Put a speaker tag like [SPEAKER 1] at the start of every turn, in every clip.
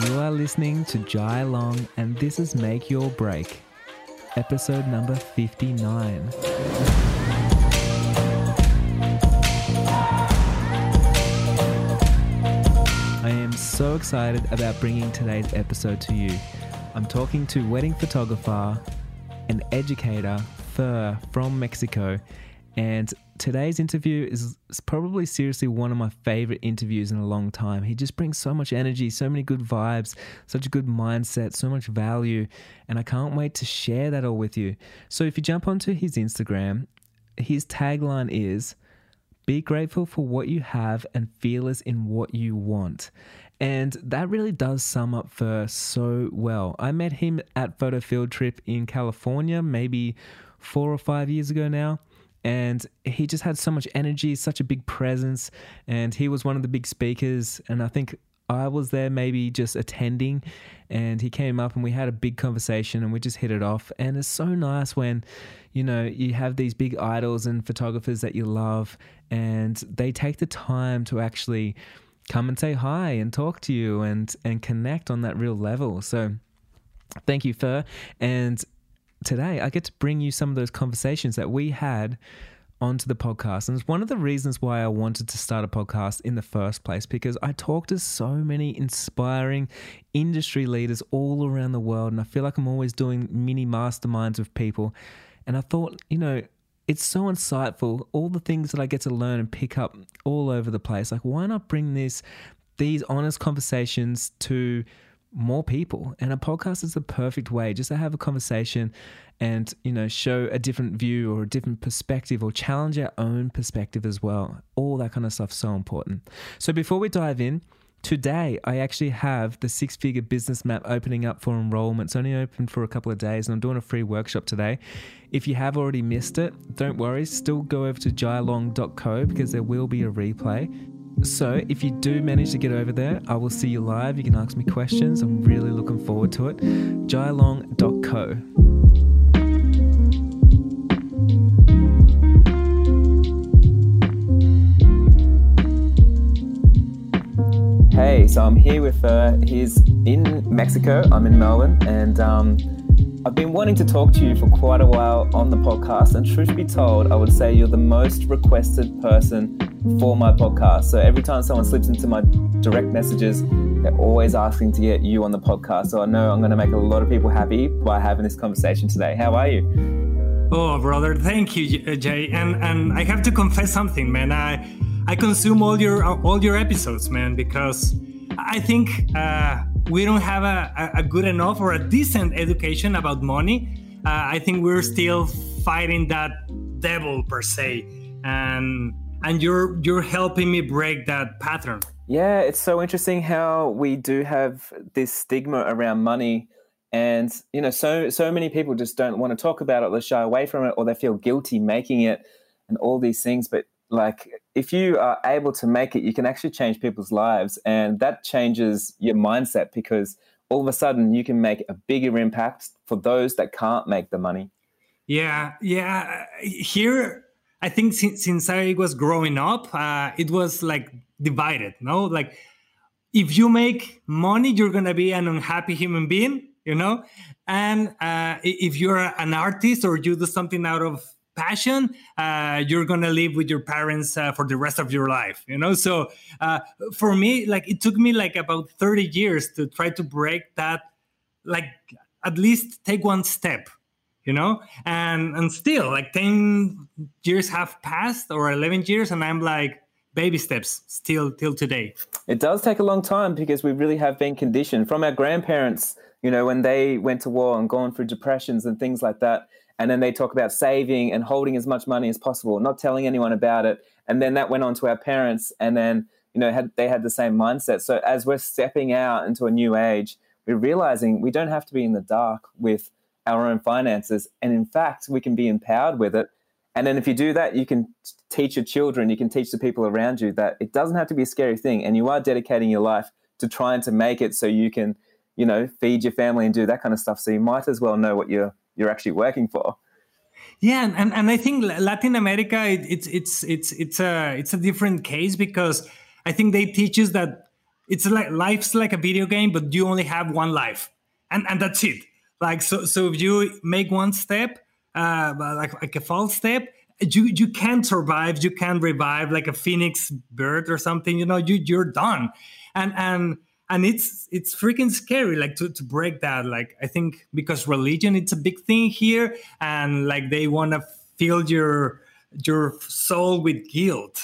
[SPEAKER 1] You are listening to Jai Long, and this is Make Your Break, episode number 59. I am so excited about bringing today's episode to you. I'm talking to wedding photographer and educator Fer from Mexico, and today's interview is probably seriously one of my favorite interviews in a long time. He just brings so much energy, so many good vibes, such a good mindset, so much value, and I can't wait to share that all with you. So if you jump onto his Instagram, his tagline is be grateful for what you have and fearless in what you want. And that really does sum up Fer so well. I met him at Photo Field Trip in California, maybe four or five years ago now. And he just had so much energy, such a big presence. And he was one of the big speakers. And I think I was there maybe just attending and he came up and we had a big conversation and we just hit it off and it's so nice when you know you have these big idols and photographers that you love and they take the time to actually come and say hi and talk to you and and connect on that real level so thank you Fer and today I get to bring you some of those conversations that we had onto the podcast. And it's one of the reasons why I wanted to start a podcast in the first place because I talk to so many inspiring industry leaders all around the world. And I feel like I'm always doing mini masterminds with people. And I thought, you know, it's so insightful, all the things that I get to learn and pick up all over the place. Like, why not bring this, these honest conversations to more people and a podcast is the perfect way just to have a conversation and you know show a different view or a different perspective or challenge our own perspective as well all that kind of stuff so important so before we dive in Today, I actually have the six figure business map opening up for enrollment. It's only open for a couple of days, and I'm doing a free workshop today. If you have already missed it, don't worry, still go over to jailong.co because there will be a replay. So, if you do manage to get over there, I will see you live. You can ask me questions. I'm really looking forward to it. jailong.co. Hey, so I'm here with uh, he's in Mexico. I'm in Melbourne, and um, I've been wanting to talk to you for quite a while on the podcast. And truth be told, I would say you're the most requested person for my podcast. So every time someone slips into my direct messages, they're always asking to get you on the podcast. So I know I'm going to make a lot of people happy by having this conversation today. How are you?
[SPEAKER 2] Oh, brother, thank you, Jai. And and I have to confess something, man. I I consume all your all your episodes, man, because I think uh, we don't have a, a good enough or a decent education about money. Uh, I think we're still fighting that devil per se, and and you're you're helping me break that pattern.
[SPEAKER 1] Yeah, it's so interesting how we do have this stigma around money, and you know, so so many people just don't want to talk about it, they shy away from it, or they feel guilty making it, and all these things. But like if you are able to make it you can actually change people's lives and that changes your mindset because all of a sudden you can make a bigger impact for those that can't make the money.
[SPEAKER 2] Yeah yeah here i think since, since i was growing up uh, it was like divided no? Like if you make money you're gonna be an unhappy human being you know? And uh, if you're an artist or you do something out of passion uh, you're gonna live with your parents uh, for the rest of your life you know? So uh, for me like it took me like about 30 years to try to break that like at least take one step you know? And and still like 10 years have passed or 11 years and i'm like baby steps still till today.
[SPEAKER 1] It does take a long time because we really have been conditioned from our grandparents you know when they went to war and gone through depressions and things like that and then they talk about saving and holding as much money as possible, not telling anyone about it. And then that went on to our parents, and then you know had, they had the same mindset. So as we're stepping out into a new age, we're realizing we don't have to be in the dark with our own finances, and in fact, we can be empowered with it. And then if you do that, you can teach your children, you can teach the people around you that it doesn't have to be a scary thing, and you are dedicating your life to trying to make it so you can, you know, feed your family and do that kind of stuff. So you might as well know what you're you're actually working for.
[SPEAKER 2] Yeah, and, and I think Latin America it, it's it's it's it's a it's a different case because I think they teach us that it's like life's like a video game, but you only have one life, and and that's it. Like so, so if you make one step, uh, like like a false step, you you can't survive. You can't revive like a phoenix bird or something. You know, you you're done, and and and it's it's freaking scary like to, to break that. Like i think because religion it's a big thing here and like they want to fill your your soul with guilt.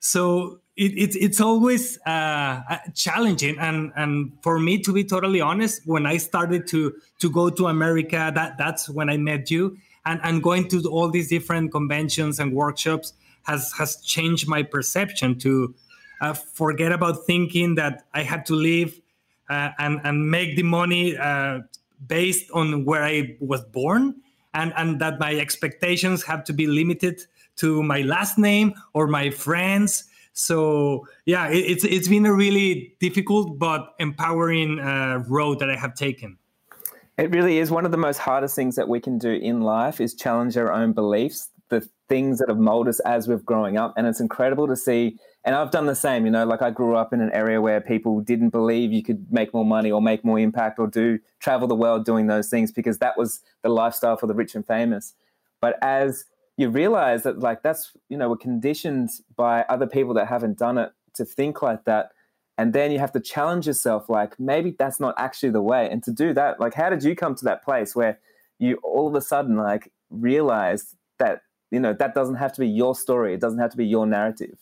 [SPEAKER 2] So it, it, it's always uh, challenging. And and for me to be totally honest when i started to to go to america that that's when i met you. And and going to all these different conventions and workshops has has changed my perception to uh, forget about thinking that I had to live uh, and and make the money uh, based on where I was born, and and that my expectations have to be limited to my last name or my friends. So yeah, it, it's it's been a really difficult but empowering uh, road that I have taken.
[SPEAKER 1] It really is one of the most hardest things that we can do in life is challenge our own beliefs, the things that have molded us as we've growing up, and it's incredible to see and I've done the same, you know, like I grew up in an area where people didn't believe you could make more money or make more impact or do travel the world doing those things because that was the lifestyle for the rich and famous. But as you realize that like that's, you know, we're conditioned by other people that haven't done it to think like that. And then you have to challenge yourself, like maybe that's not actually the way. And to do that, like how did you come to that place where you all of a sudden like realized that, you know, that doesn't have to be your story. It doesn't have to be your narrative.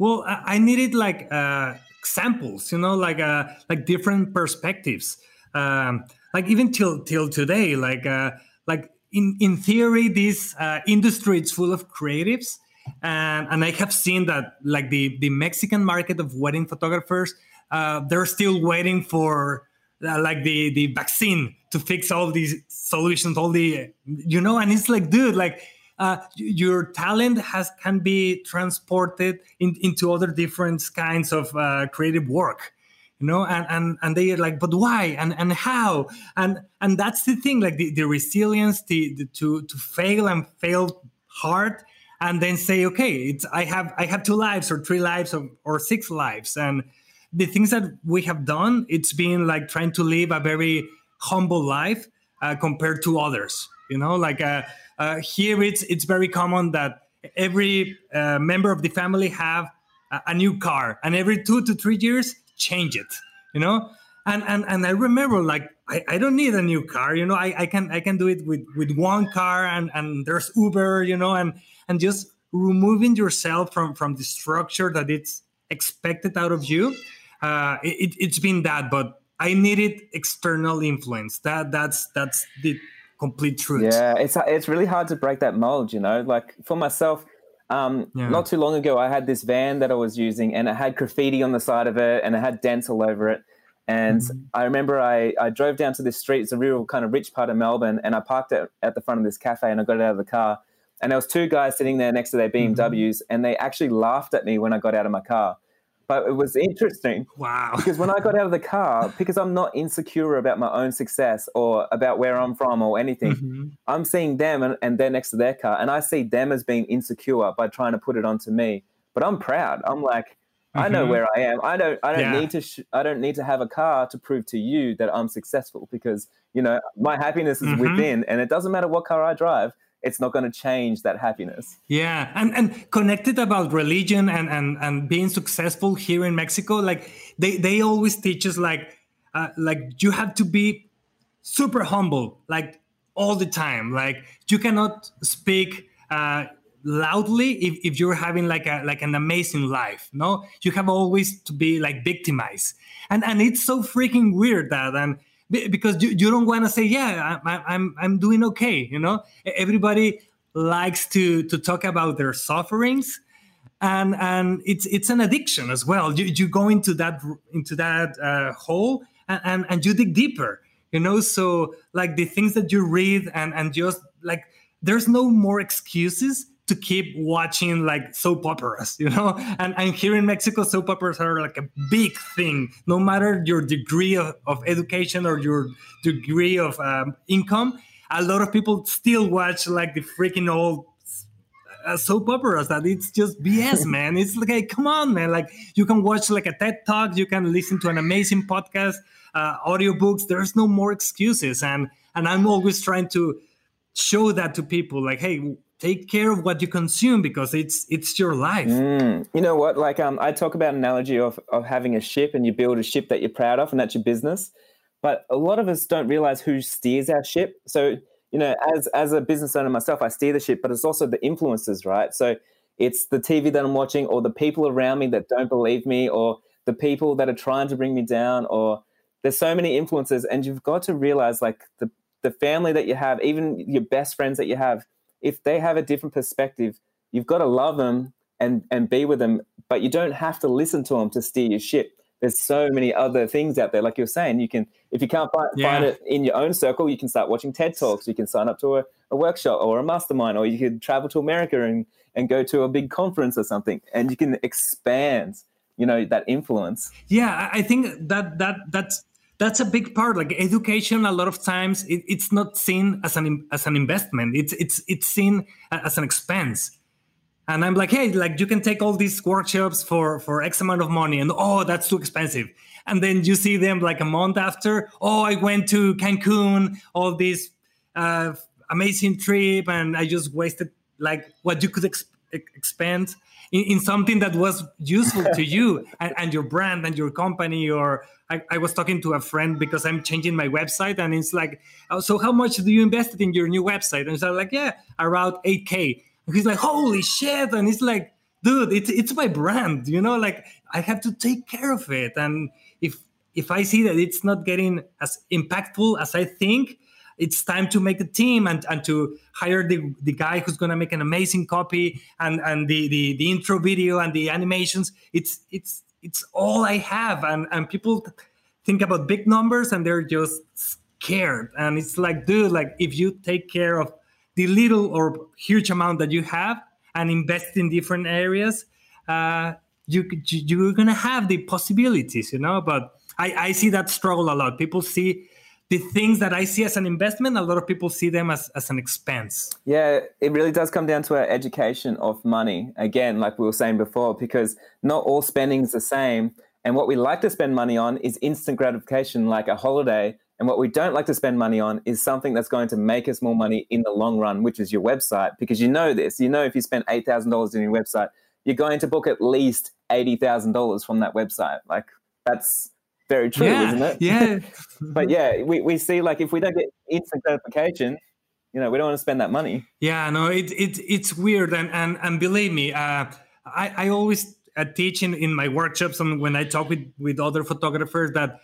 [SPEAKER 2] Well, I needed like uh, examples, you know, like uh, like different perspectives. Um, like even till till today, like uh, like in in theory, this uh, industry is full of creatives, and and I have seen that like the the Mexican market of wedding photographers, uh, they're still waiting for uh, like the the vaccine to fix all these solutions, all the you know, and it's like, dude, like uh, your talent has can be transported in, into other different kinds of uh, creative work you know and and and they are like but why? And and how? And and that's the thing like the, the resilience the, the to to fail and fail hard and then say okay it's i have i have two lives or three lives or, or six lives. And the things that we have done it's been like trying to live a very humble life uh, compared to others you know like uh, uh, here it's it's very common that every uh, member of the family have a, a, new car, and every two to three years change it. You know, and and and I remember like I, I don't need a new car. You know, I, I can I can do it with with one car, and and there's Uber. You know, and and just removing yourself from from the structure that it's expected out of you. Uh, it, it's been that, but I needed external influence. That that's that's the complete truth.
[SPEAKER 1] Yeah, it's it's really hard to break that mold. You know, like for myself. Um, yeah. Not too long ago, I had this van that I was using, and it had graffiti on the side of it, and it had dents all over it. And mm-hmm. I remember I, I drove down to this street. It's a real kind of rich part of Melbourne, and I parked it at the front of this cafe, and I got it out of the car. And there was two guys sitting there next to their BMWs, mm-hmm. and they actually laughed at me when I got out of my car but it was interesting.
[SPEAKER 2] Wow.
[SPEAKER 1] Because when I got out of the car, because I'm not insecure about my own success or about where I'm from or anything, mm-hmm. I'm seeing them and, and they're next to their car. And I see them as being insecure by trying to put it onto me. But I'm proud. I'm like, mm-hmm. I know mm-hmm. where I am. I don't. I don't yeah. need to. Sh- I don't need to have a car to prove to you that I'm successful because you know my happiness is mm-hmm. within, and it doesn't matter what car I drive it's not going to change that happiness.
[SPEAKER 2] Yeah, and and connected about religion and and and being successful here in Mexico, like they they always teach us like uh, like you have to be super humble, like all the time. Like you cannot speak. Uh, loudly if, if you're having like a like an amazing life no you have always to be like victimized and and it's so freaking weird that and because you, you don't want to say yeah I, I'm I'm doing okay you know? Everybody likes to to talk about their sufferings and and it's it's an addiction as well. You, you go into that into that uh, hole and, and and you dig deeper you know? So like the things that you read and and just like there's no more excuses to keep watching like soap operas, you know? And, and here in Mexico, soap operas are like a big thing. No matter your degree of, of education or your degree of um, income, a lot of people still watch like the freaking old uh, soap operas that it's just BS, man. It's like, hey, come on, man. Like you can watch like a TED talk, you can listen to an amazing podcast, uh, audiobooks. There's no more excuses, and and I'm always trying to show that to people. Like, hey, take care of what you consume because it's it's your life.
[SPEAKER 1] Mm. You know what? Like um, I talk about an analogy of of having a ship, and you build a ship that you're proud of, and that's your business. But a lot of us don't realize who steers our ship. So you know, as as a business owner myself, I steer the ship, but it's also the influences, right? So it's the TV that I'm watching, or the people around me that don't believe me, or the people that are trying to bring me down, or there's so many influences, and you've got to realize like the the family that you have, even your best friends that you have, if they have a different perspective, you've got to love them and and be with them, but you don't have to listen to them to steer your ship there's so many other things out there. Like you're saying, you can if you can't find, yeah. find it in your own circle, you can start watching TED talks. You can sign up to a, a, workshop or a mastermind, or you could travel to America and and go to a big conference or something, and you can expand, you know, that influence.
[SPEAKER 2] Yeah, I think that that that's that's a big part. Like education, a lot of times it, it's not seen as an as an investment. It's it's it's seen as an expense and i'm like hey like you can take all these workshops for for x amount of money and oh that's too expensive and then you see them like a month after oh i went to cancun all this uh, amazing trip and i just wasted like what you could ex- expend in, in, something that was useful to you and, and, your brand and your company or I, I, was talking to a friend because i'm changing my website and it's like oh, so how much do you invest in your new website and so like yeah around 8k he's like, holy shit. And he's like, dude, it's it's my brand, you know, like I have to take care of it. And if if I see that it's not getting as impactful as I think, it's time to make a team and, and to hire the, the guy who's gonna make an amazing copy and, and the, the the intro video and the animations. It's it's it's all I have. And and people think about big numbers and they're just scared. And it's like, dude, like if you take care of the little or huge amount that you have and invest in different areas, uh, you you're gonna have the possibilities, you know. But I, I see that struggle a lot. People see the things that I see as an investment, a lot of people see them as, as an expense.
[SPEAKER 1] Yeah, it really does come down to our education of money. Again, like we were saying before, because not all spending is the same. And what we like to spend money on is instant gratification, like a holiday and what we don't like to spend money on is something that's going to make us more money in the long run, which is your website. Because you know this, you know if you spend eight thousand dollars in your website, you're going to book at least eighty thousand dollars from that website. Like that's very true,
[SPEAKER 2] yeah,
[SPEAKER 1] isn't it?
[SPEAKER 2] Yeah.
[SPEAKER 1] but yeah, we, we see like if we don't get instant gratification, you know, we don't want to spend that money.
[SPEAKER 2] Yeah, no, it, it it's weird, and and and believe me, uh, I I always uh, teach in, in my workshops and when I talk with with other photographers that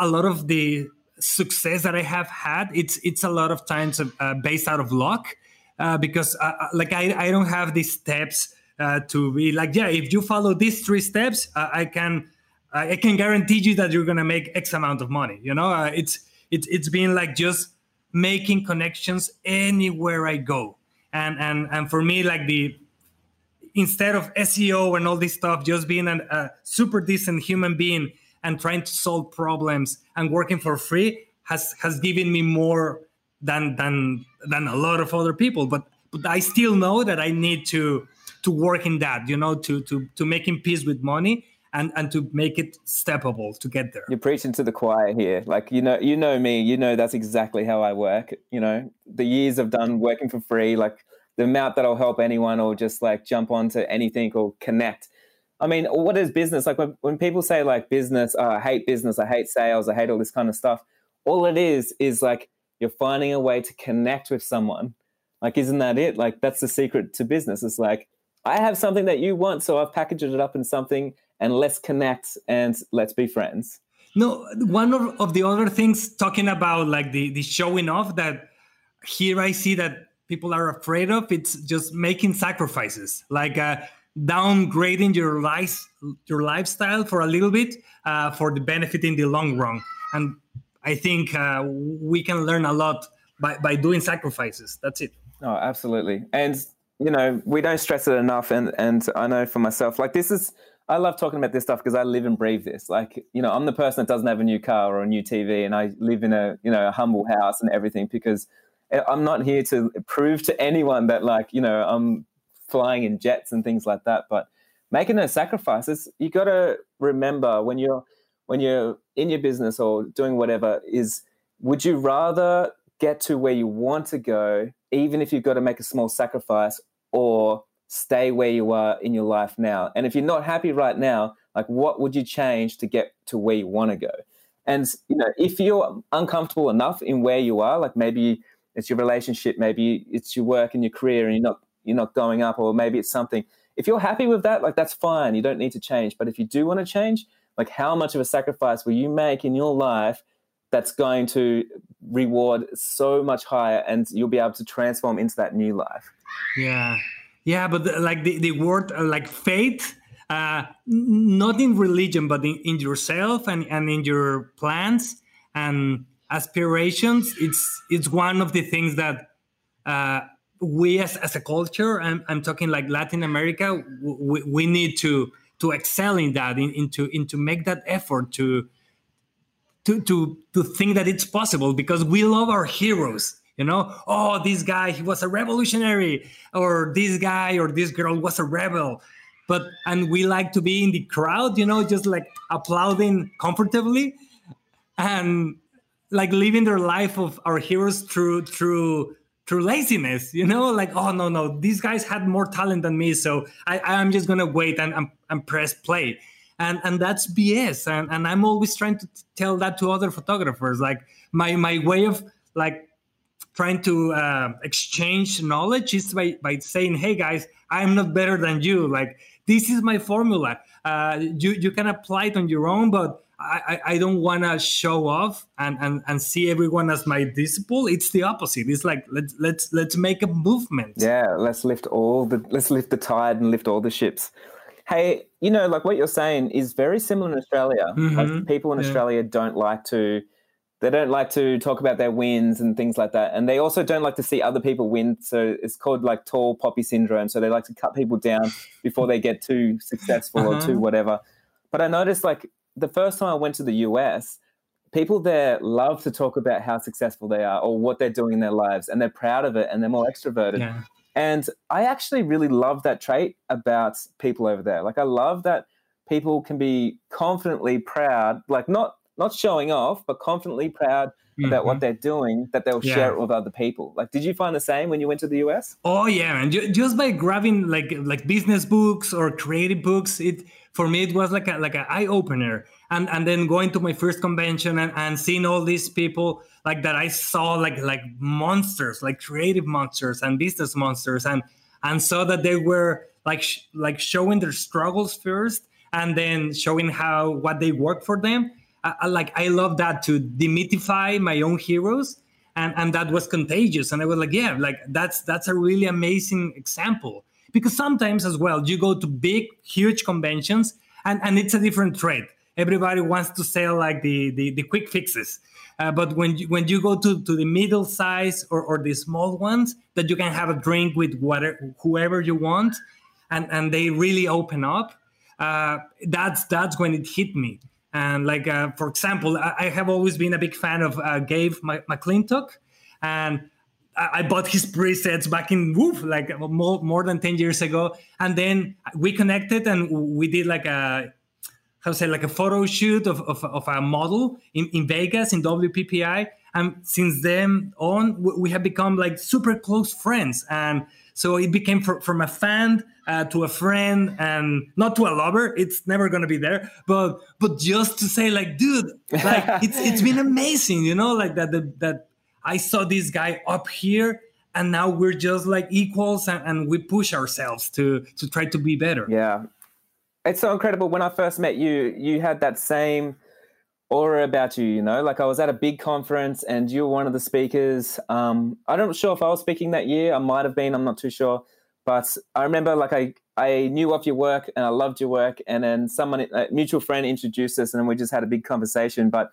[SPEAKER 2] a lot of the success that I have had, it's it's a lot of times uh, based out of luck uh, because uh, uh, like I, I don't have these steps uh, to be like yeah if you follow these three steps uh, I can I can guarantee you that you're gonna make X amount of money. You know, uh, it's it's it's been like just making connections anywhere I go, and and and for me like the instead of SEO and all this stuff, just being an, a super decent human being and trying to solve problems and working for free has has given me more than than than a lot of other people. But but i still know that i need to to work in that you know to to to making peace with money and and to make it steppable to get there
[SPEAKER 1] you're preaching to the choir here like you know you know me you know that's exactly how i work you know the years i've done working for free like the amount that i'll help anyone or just like jump onto anything or connect I mean, what is business? Like when, when people say like business, oh, I hate business, I hate sales, I hate all this kind of stuff. All it is is like you're finding a way to connect with someone. Like, isn't that it? Like that's the secret to business. It's like I have something that you want, so I've packaged it up in something, and let's connect and let's be friends.
[SPEAKER 2] No, one of, of the other things talking about like the the showing off that here I see that people are afraid of. It's just making sacrifices. Like. Uh, downgrading your life your lifestyle for a little bit uh, for the benefit in the long run and i think uh, we can learn a lot by, by doing sacrifices that's it
[SPEAKER 1] oh absolutely and you know we don't stress it enough and and i know for myself like this is i love talking about this stuff because i live and breathe this like you know i'm the person that doesn't have a new car or a new tv and i live in a you know a humble house and everything because eh, i'm not here to prove to anyone that like you know i'm flying in jets and things like that. But making those sacrifices, you got to remember when you're when you're in your business or doing whatever is would you rather get to where you want to go even if you've got to make a small sacrifice or stay where you are in your life now. And if you're not happy right now like what would you change to get to where you want to go? And you know if you're uncomfortable enough in where you are like maybe it's your relationship maybe it's your work and your career and you're not you're not going up or maybe it's something. If you're happy with that like that's fine. You don't need to change. But if you do want to change like how much of a sacrifice will you make in your life that's going to reward so much higher and you'll be able to transform into that new life?
[SPEAKER 2] Yeah yeah but the, like the, the word uh, like faith uh, not in religion but in, in yourself and, and in your plans and aspirations it's it's one of the things that uh, we as, as a culture I'm, I'm talking like latin america we, we need to to excel in that, in, into into make that effort to to to to think that it's possible because we love our heroes. You know, oh, this guy he was a revolutionary, or this guy or this girl was a rebel, but and we like to be in the crowd, you know, just like applauding comfortably, and like living their life of our heroes through through through laziness, you know, like, oh no, no, these guys had more talent than me. So I, I'm just gonna wait and, and, and press play. And and that's BS. And, and I'm always trying to tell that to other photographers. Like my my way of like trying to uh, exchange knowledge is by, by saying, hey guys, I'm not better than you. Like this is my formula. Uh, you you can apply it on your own, but I, I don't want to show off and, and, and see everyone as my disciple. It's the opposite. It's like let's let's let's make a movement.
[SPEAKER 1] Yeah, let's lift all the let's lift the tide and lift all the ships. Hey, you know, like what you're saying is very similar in Australia. Mm-hmm. People in yeah. Australia don't like to they don't like to talk about their wins and things like that. And they also don't like to see other people win. So it's called like tall poppy syndrome. So they like to cut people down before they get too successful uh-huh. or too uh-huh. whatever. But I noticed like the first time I went to the US, people there love to talk about how successful they are or what they're doing in their lives, and they're proud of it and they're more extroverted. Yeah. And I actually really love that trait about people over there. Like I love that people can be confidently proud, like not not showing off, but confidently proud mm-hmm. about what mm-hmm. they're doing, that they'll yeah. share it with other people. Like, did you find the same when you went to the US?
[SPEAKER 2] Oh yeah, and just by grabbing like like business books or creative books, it for me it was like a like an eye opener and and then going to my first convention and, and seeing all these people like that i saw like like monsters like creative monsters and business monsters and and saw that they were like sh- like showing their struggles first and then showing how what they work for them I, I, like i love that to demystify my own heroes and and that was contagious. And i was like yeah like that's that's a really amazing example. Because sometimes as well you go to big huge conventions and, and it's a different trade everybody wants to sell like the the, the quick fixes. Uh, but when you, when you go to, to the middle size or, or the small ones that you can have a drink with whatever whoever you want and and they really open up uh, that's that's when it hit me and like uh, for example I, I, have always been a big fan of uh, Gabe McClintock and I bought his presets back in Woof, like more, more than 10 years ago. And then we connected and we did like a, how to say, like a photo shoot of, of, of a model in, in Vegas in WPPI. And since then on, we have become like super close friends. And so it became for, from a fan uh, to a friend and not to a lover. It's never going to be there. But, but just to say like, dude, like it's, it's been amazing, you know, like that, that, that I saw this guy up here and now we're just like equals and, and, we push ourselves to to try to be better
[SPEAKER 1] yeah it's so incredible when i first met you you had that same aura about you you know? Like i was at a big conference and you were one of the speakers. Um i'm not sure if i was speaking that year. I might have been. I'm not too sure. But i remember like i i knew of your work and i loved your work. And then someone a mutual friend introduced us and we just had a big conversation. But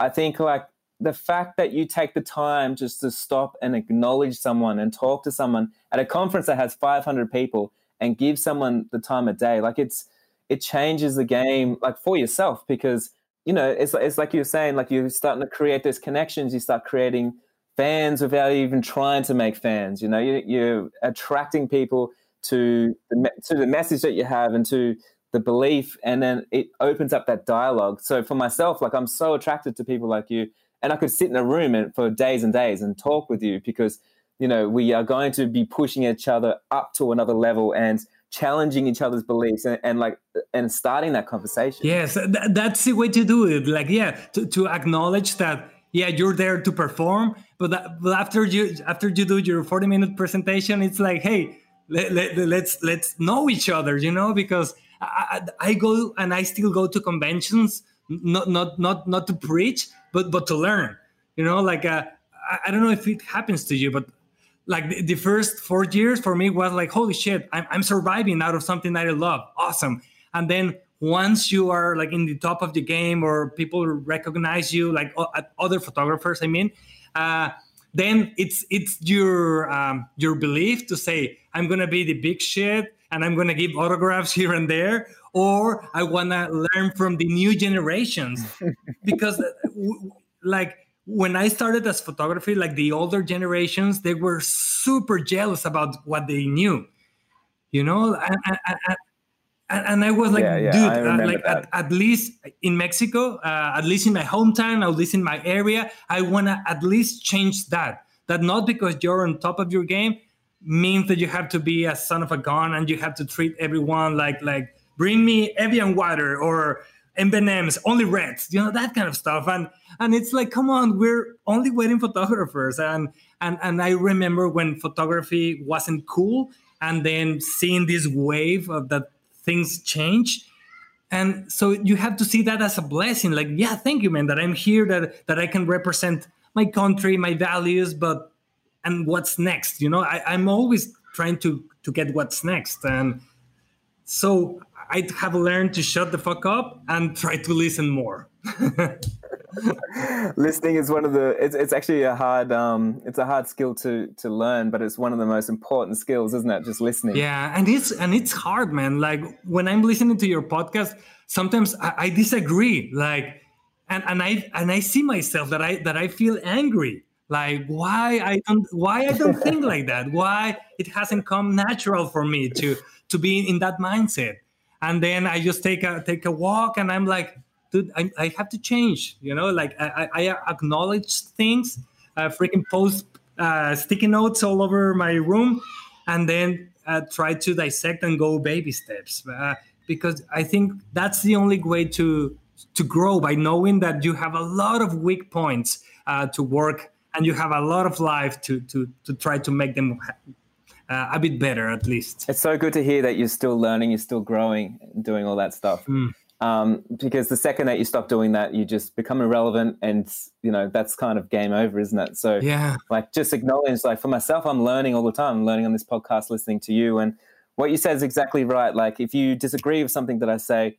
[SPEAKER 1] i think like the fact that you take the time just to stop and acknowledge someone and talk to someone at a conference that has 500 people and give someone the time of day like it's it changes the game like for yourself because you know it's, it's like you're saying like you're starting to create those connections. You start creating fans without even trying to make fans you know? You, you're attracting people to the to the message that you have and to the belief and then it opens up that dialogue. So for myself like i'm so attracted to people like you and i could sit in a room and for days and days and talk with you because you know we are going to be pushing each other up to another level and challenging each other's beliefs and, and like and starting that conversation
[SPEAKER 2] yes th- that's the way to do it like yeah to, to acknowledge that yeah you're there to perform but, that, but after you after you do your 40 minute presentation it's like hey let, let, let's let's know each other you know because I, I, go and I still go to conventions, not not not not to preach, but but to learn. You know, like uh, I, I don't know if it happens to you, but like the, the, first four years for me was like, holy shit, I'm, I'm surviving out of something that I love, awesome. And then once you are like in the top of the game or people recognize you, like other photographers, I mean. Uh, then it's it's your um, your belief to say I'm gonna be the big shit and I'm going to give autographs here and there, or I want to learn from the new generations because, uh, like, when I started as photography, like the older generations, they were super jealous about what they knew, you know, and, and, and I was like, yeah, yeah, dude, uh, like at, at, least in Mexico, uh, at least in my hometown, at least in my area, I want to at least change that. That not because you're on top of your game, means that you have to be a son of a gun and you have to treat everyone like like bring me Evian water or M&M's, only reds, you know that kind of stuff. And and it's like, come on, we're only wedding photographers. And and and I remember when photography wasn't cool, and then seeing this wave of that things change. And so you have to see that as a blessing. Like, yeah, thank you, man, that I'm here, that that I can represent my country, my values, but and what's next you know I, i'm always trying to to get what's next and so i have learned to shut the fuck up and try to listen more.
[SPEAKER 1] Listening is one of the it's, it's actually a hard um it's a hard skill to to learn but it's one of the most important skills isn't it? Just listening.
[SPEAKER 2] Yeah and it's and it's hard man. Like when i'm listening to your podcast sometimes i, I disagree like and and i and i see myself that i that i feel angry. Like why i don't why i don't think like that? Why it hasn't come natural for me to to be in that mindset and then i just take a take a walk and i'm like dude i, I have to change you know? Like i, I acknowledge things I freaking post uh, sticky notes all over my room and then uh, try to dissect and go baby steps uh, because i think that's the only way to to grow by knowing that you have a lot of weak points uh, to work and you have a lot of life to to to try to make them uh, a bit better at least.
[SPEAKER 1] It's so good to hear that you're still learning you're still growing doing all that stuff. Mm. um, because the second that you stop doing that you just become irrelevant and you know that's kind of game over isn't it? So
[SPEAKER 2] yeah.
[SPEAKER 1] like just acknowledge like for myself i'm learning all the time. I'm learning on this podcast listening to you and what you said is exactly right. Like if you disagree with something that i say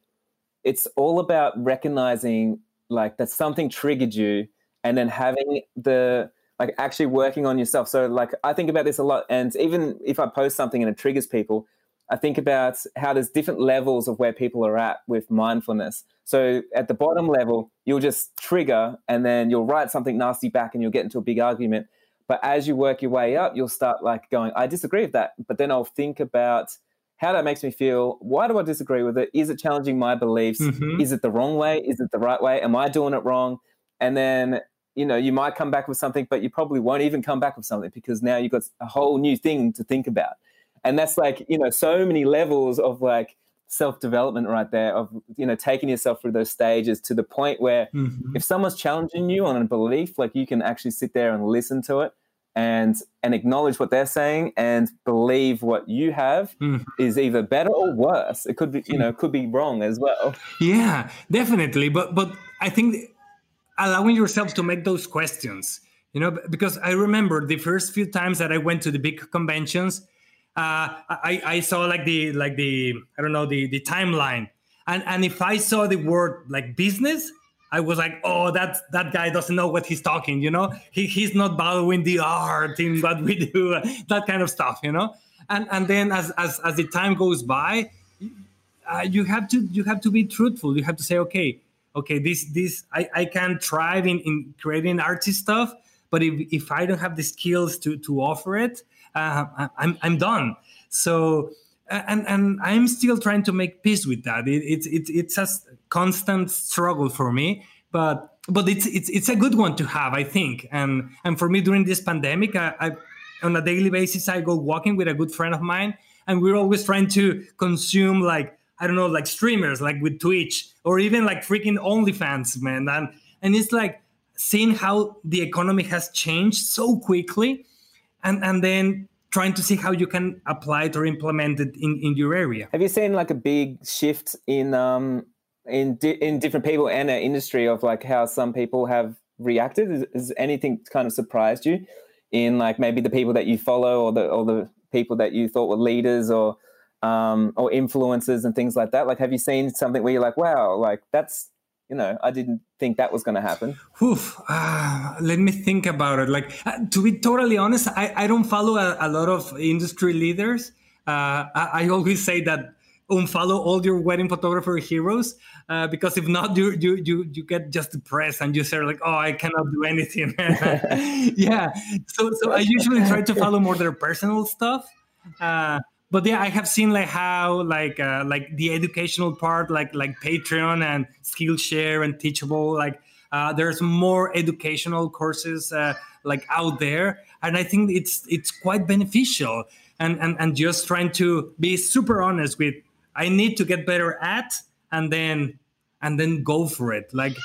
[SPEAKER 1] it's all about recognizing like that something triggered you and then having the like actually working on yourself. So like I think about this a lot, and even if I post something and it triggers people, I think about how there's different levels of where people are at with mindfulness. So at the bottom level, you'll just trigger and then you'll write something nasty back and you'll get into a big argument. But as you work your way up, you'll start like going, I disagree with that. But then I'll think about how that makes me feel. Why do I disagree with it? Is it challenging my beliefs? Mm-hmm. Is it the wrong way? Is it the right way? Am I doing it wrong? And then you know, you might come back with something, but you probably won't even come back with something because now you've got a whole new thing to think about. And that's like, you know, so many levels of like self development right there of, you know, taking yourself through those stages to the point where mm-hmm. if someone's challenging you on a belief, like you can actually sit there and listen to it and and acknowledge what they're saying and believe what you have mm. is either better or worse it could be you know could be wrong as well
[SPEAKER 2] yeah definitely but but i think allowing yourself to make those questions you know because i remember the first few times that i went to the big conventions uh, I, I saw like the like the i don't know the the timeline. And and if i saw the word like business i was like oh that that guy doesn't know what he's talking you know? He, he's not valuing the art in what we do that kind of stuff you know? And and then as as, as the time goes by uh, you have to you have to be truthful. You have to say okay okay, this this I, I can thrive in, in creating arty stuff, but if, if I don't have the skills to to offer it, uh, I'm I'm done. So and and I'm still trying to make peace with that. It, it's it's it's a constant struggle for me, but but it's it's it's a good one to have, I think. And and for me during this pandemic, I, I on a daily basis I go walking with a good friend of mine, and we're always trying to consume like I don't know like streamers like with Twitch or even like freaking OnlyFans, man. And and it's like seeing how the economy has changed so quickly, and and then trying to see how you can apply it or implement it in, in your area.
[SPEAKER 1] Have you seen like a big shift in um in di- in different people and an industry of like how some people have reacted? Is, is anything kind of surprised you in like maybe the people that you follow or the or the people that you thought were leaders or um or influences and things like that? Like have you seen something where you're like, wow, like that's you know, I didn't think that was going to happen.
[SPEAKER 2] Oof, uh, let me think about it. Like, uh, to be totally honest, I, I don't follow a, a lot of industry leaders. Uh, I, I, always say that unfollow all your wedding photographer heroes uh, because if not, you, you you you get just depressed and you say like, oh, I cannot do anything. yeah. So so I usually try to follow more their personal stuff. Uh, but yeah, I have seen like how like uh, like the educational part, like like Patreon and Skillshare and Teachable, like uh, there's more educational courses uh, like out there, and I think it's it's quite beneficial. And, and and just trying to be super honest with, I need to get better at, and then and then go for it. Like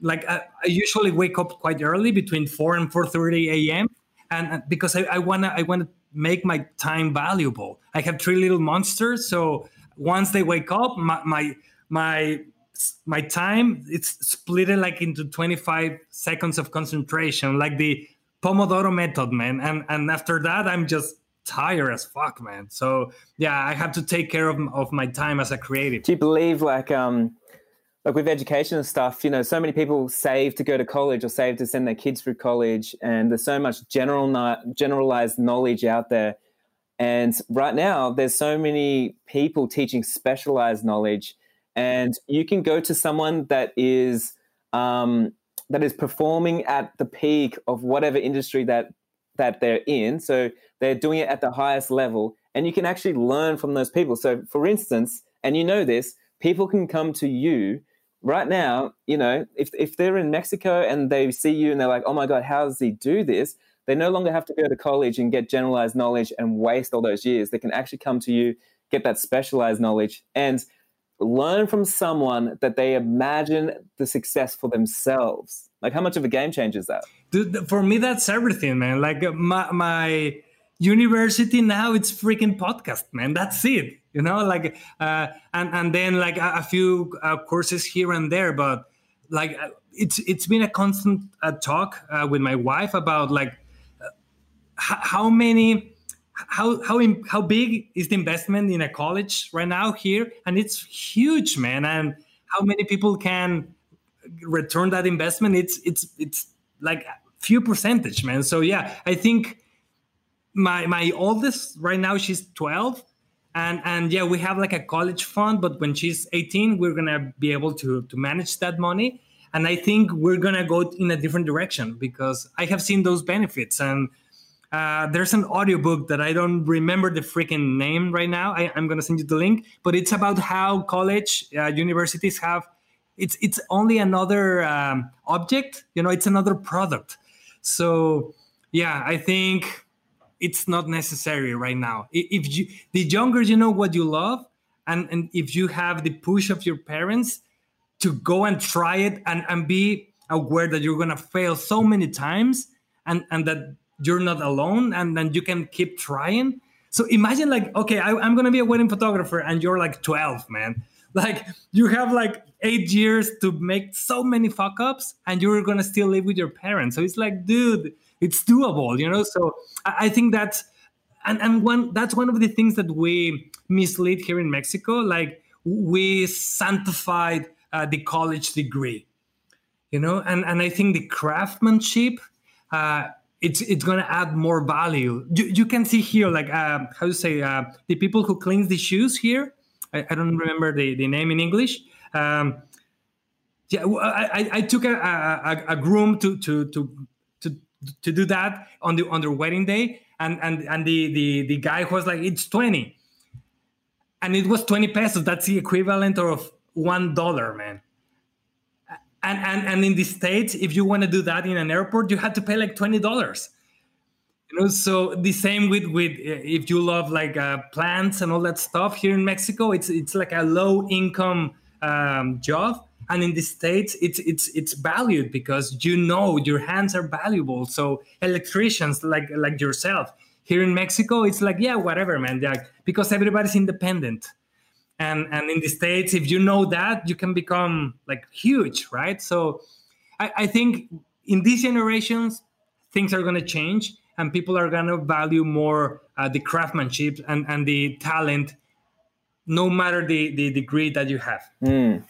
[SPEAKER 2] like I, I usually wake up quite early, between four and four thirty a.m. And because I, I wanna I wanna make my time valuable. I have three little monsters, so once they wake up, my my my, my time it's split like into 25 seconds of concentration, like the Pomodoro method, man. And and after that, I'm just tired as fuck, man. So yeah, I have to take care of, of my time as a creative.
[SPEAKER 1] Do you believe like um like with education and stuff, you know, so many people save to go to college or save to send their kids through college, and there's so much general generalized knowledge out there. And right now, there's so many people teaching specialized knowledge, and you can go to someone that is um, that is performing at the peak of whatever industry that that they're in. So they're doing it at the highest level, and you can actually learn from those people. So, for instance, and you know this, people can come to you right now, you know, if, if they're in Mexico and they see you and they're like, oh my God, how does he do this? They no longer have to go to college and get generalized knowledge and waste all those years. They can actually come to you, get that specialized knowledge, and learn from someone that they imagine the success for themselves. Like, how much of a game changer is that?
[SPEAKER 2] Dude, for me, that's everything, man. Like, uh, my, my university now, it's freaking podcast, man. That's it you know like uh, and and then like a, a few uh, courses here and there but like uh, it's it's been a constant uh, talk uh, with my wife about like uh, how many how how how big is the investment in a college right now here? And it's huge man and how many people can return that investment? It's it's it's like few percentage man. So yeah i think my my oldest right now she's 12 and and yeah we have like a college fund but when she's 18 we're gonna be able to to manage that money. And i think we're gonna go in a different direction because i have seen those benefits. And uh, there's an audiobook that i don't remember the freaking name right now. I, am gonna send you the link but it's about how college uh, universities have it's it's only another um, object you know it's another product. So yeah i think it's not necessary right now. If you the younger you know what you love, and, and if you have the push of your parents to go and try it and, and be aware that you're gonna fail so many times and, and that you're not alone and then you can keep trying. So imagine like, okay, I, I'm gonna be a wedding photographer and you're like 12, man. Like you have like eight years to make so many fuck ups and you're gonna still live with your parents. So it's like, dude, it's doable you know? So i, think that's and, and one that's one of the things that we mislead here in mexico. Like we sanctified uh, the college degree you know? And and i think the craftsmanship uh, it's it's going to add more value. You, you can see here like uh, how to say uh, the people who clean the shoes here i, I don't remember the, the name in english. Um, yeah I, I took a, a, a groom to to to to do that on the on their wedding day and and and the the the guy was like, "It's 20," and it was 20 pesos. That's the equivalent of one dollar, man. And, and and in the states, if you want to do that in an airport, you had to pay like twenty dollars. You know, so the same with with if you love like uh, plants and all that stuff here in Mexico, it's it's like a low income um, job, and in the states, it's it's it's valued because you know your hands are valuable. So electricians like like yourself here in Mexico, it's like yeah, whatever, man, like, because everybody's independent and and in the states if you know that you can become like huge right so i, I think in these generations things are going to change and people are going to value more uh, the craftsmanship and and the talent no matter the the degree that you have
[SPEAKER 1] mm.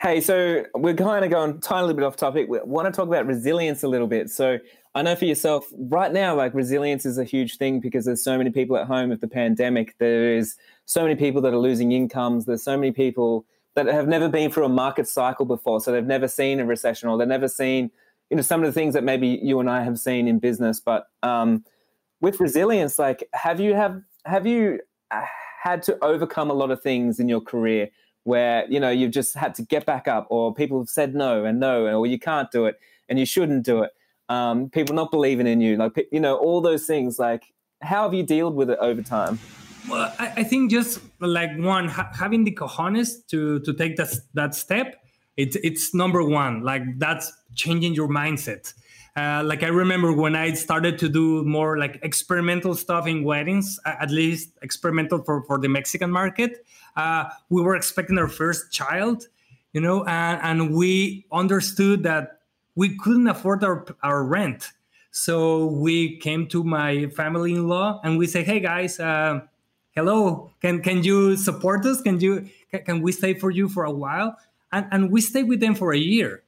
[SPEAKER 1] Hey so we're kind of going a tiny little bit off topic we want to talk about resilience a little bit so I know for yourself right now, like resilience is a huge thing because there's so many people at home with the pandemic. There is so many people that are losing incomes. There's so many people that have never been through a market cycle before, so they've never seen a recession or they've never seen, you know, some of the things that maybe you and I have seen in business. But um, with resilience, like, have you have have you uh, had to overcome a lot of things in your career where you know you've just had to get back up, or people have said no and no, or you can't do it and you shouldn't do it. Um, people not believing in you, like you know, all those things. Like, how have you dealt with it over time?
[SPEAKER 2] Well, I, I think just like one ha- having the cojones to to take that that step, it's it's number one. Like that's changing your mindset. Uh, like I remember when I started to do more like experimental stuff in weddings, at least experimental for, for the Mexican market. Uh, we were expecting our first child, you know, and, and we understood that we couldn't afford our, our rent. So we came to my family-in-law and we say, "Hey guys, uh, hello can can you support us can you can, can we stay for you for a while and and we stayed with them for a year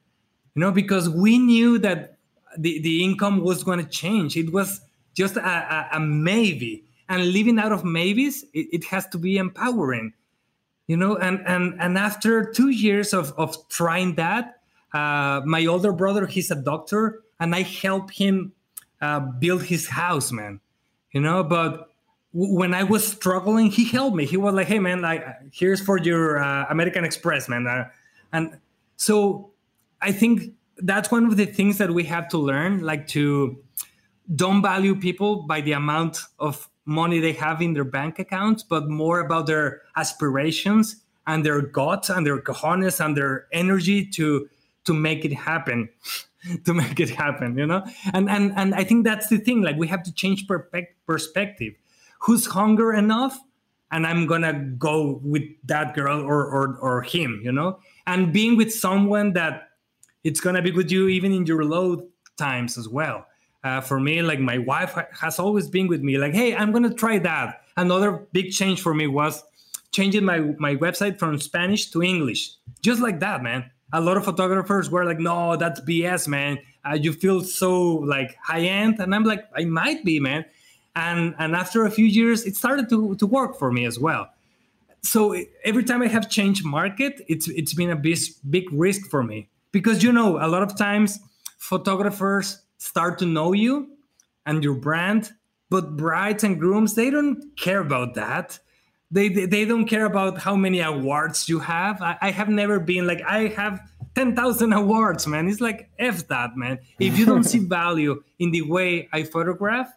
[SPEAKER 2] you know because we knew that the the income was going to change it was just a, a, a, maybe and living out of maybes it, it has to be empowering you know and and and after two years of of trying that uh, my older brother he's a doctor and i helped him uh, build his house man you know but when I was struggling, he helped me. He was like, "Hey, man, like here's for your uh, American Express, man." Uh, and so I think that's one of the things that we have to learn, like to don't value people by the amount of money they have in their bank accounts, but more about their aspirations and their guts and their cojones and their energy to to make it happen to make it happen you know? And and and i think that's the thing like we have to change perspective. Who's hunger enough? And i'm gonna go with that girl or or, or him you know? And being with someone that it's gonna be with you even in your low times as well. Uh, for me like my wife has always been with me like hey i'm gonna try that. Another big change for me was changing my my website from spanish to english. Just like that man. A lot of photographers were like no that's bs man. Uh, you feel so like high end and i'm like i might be man. And and after a few years it started to, to work for me as well. So every time i have changed market it's it's been a big, big risk for me because you know a lot of times photographers start to know you and your brand but brides and grooms they don't care about that. They they, they don't care about how many awards you have. I, I have never been like i have 10,000 awards man. It's like f that man. If you don't see value in the way i photograph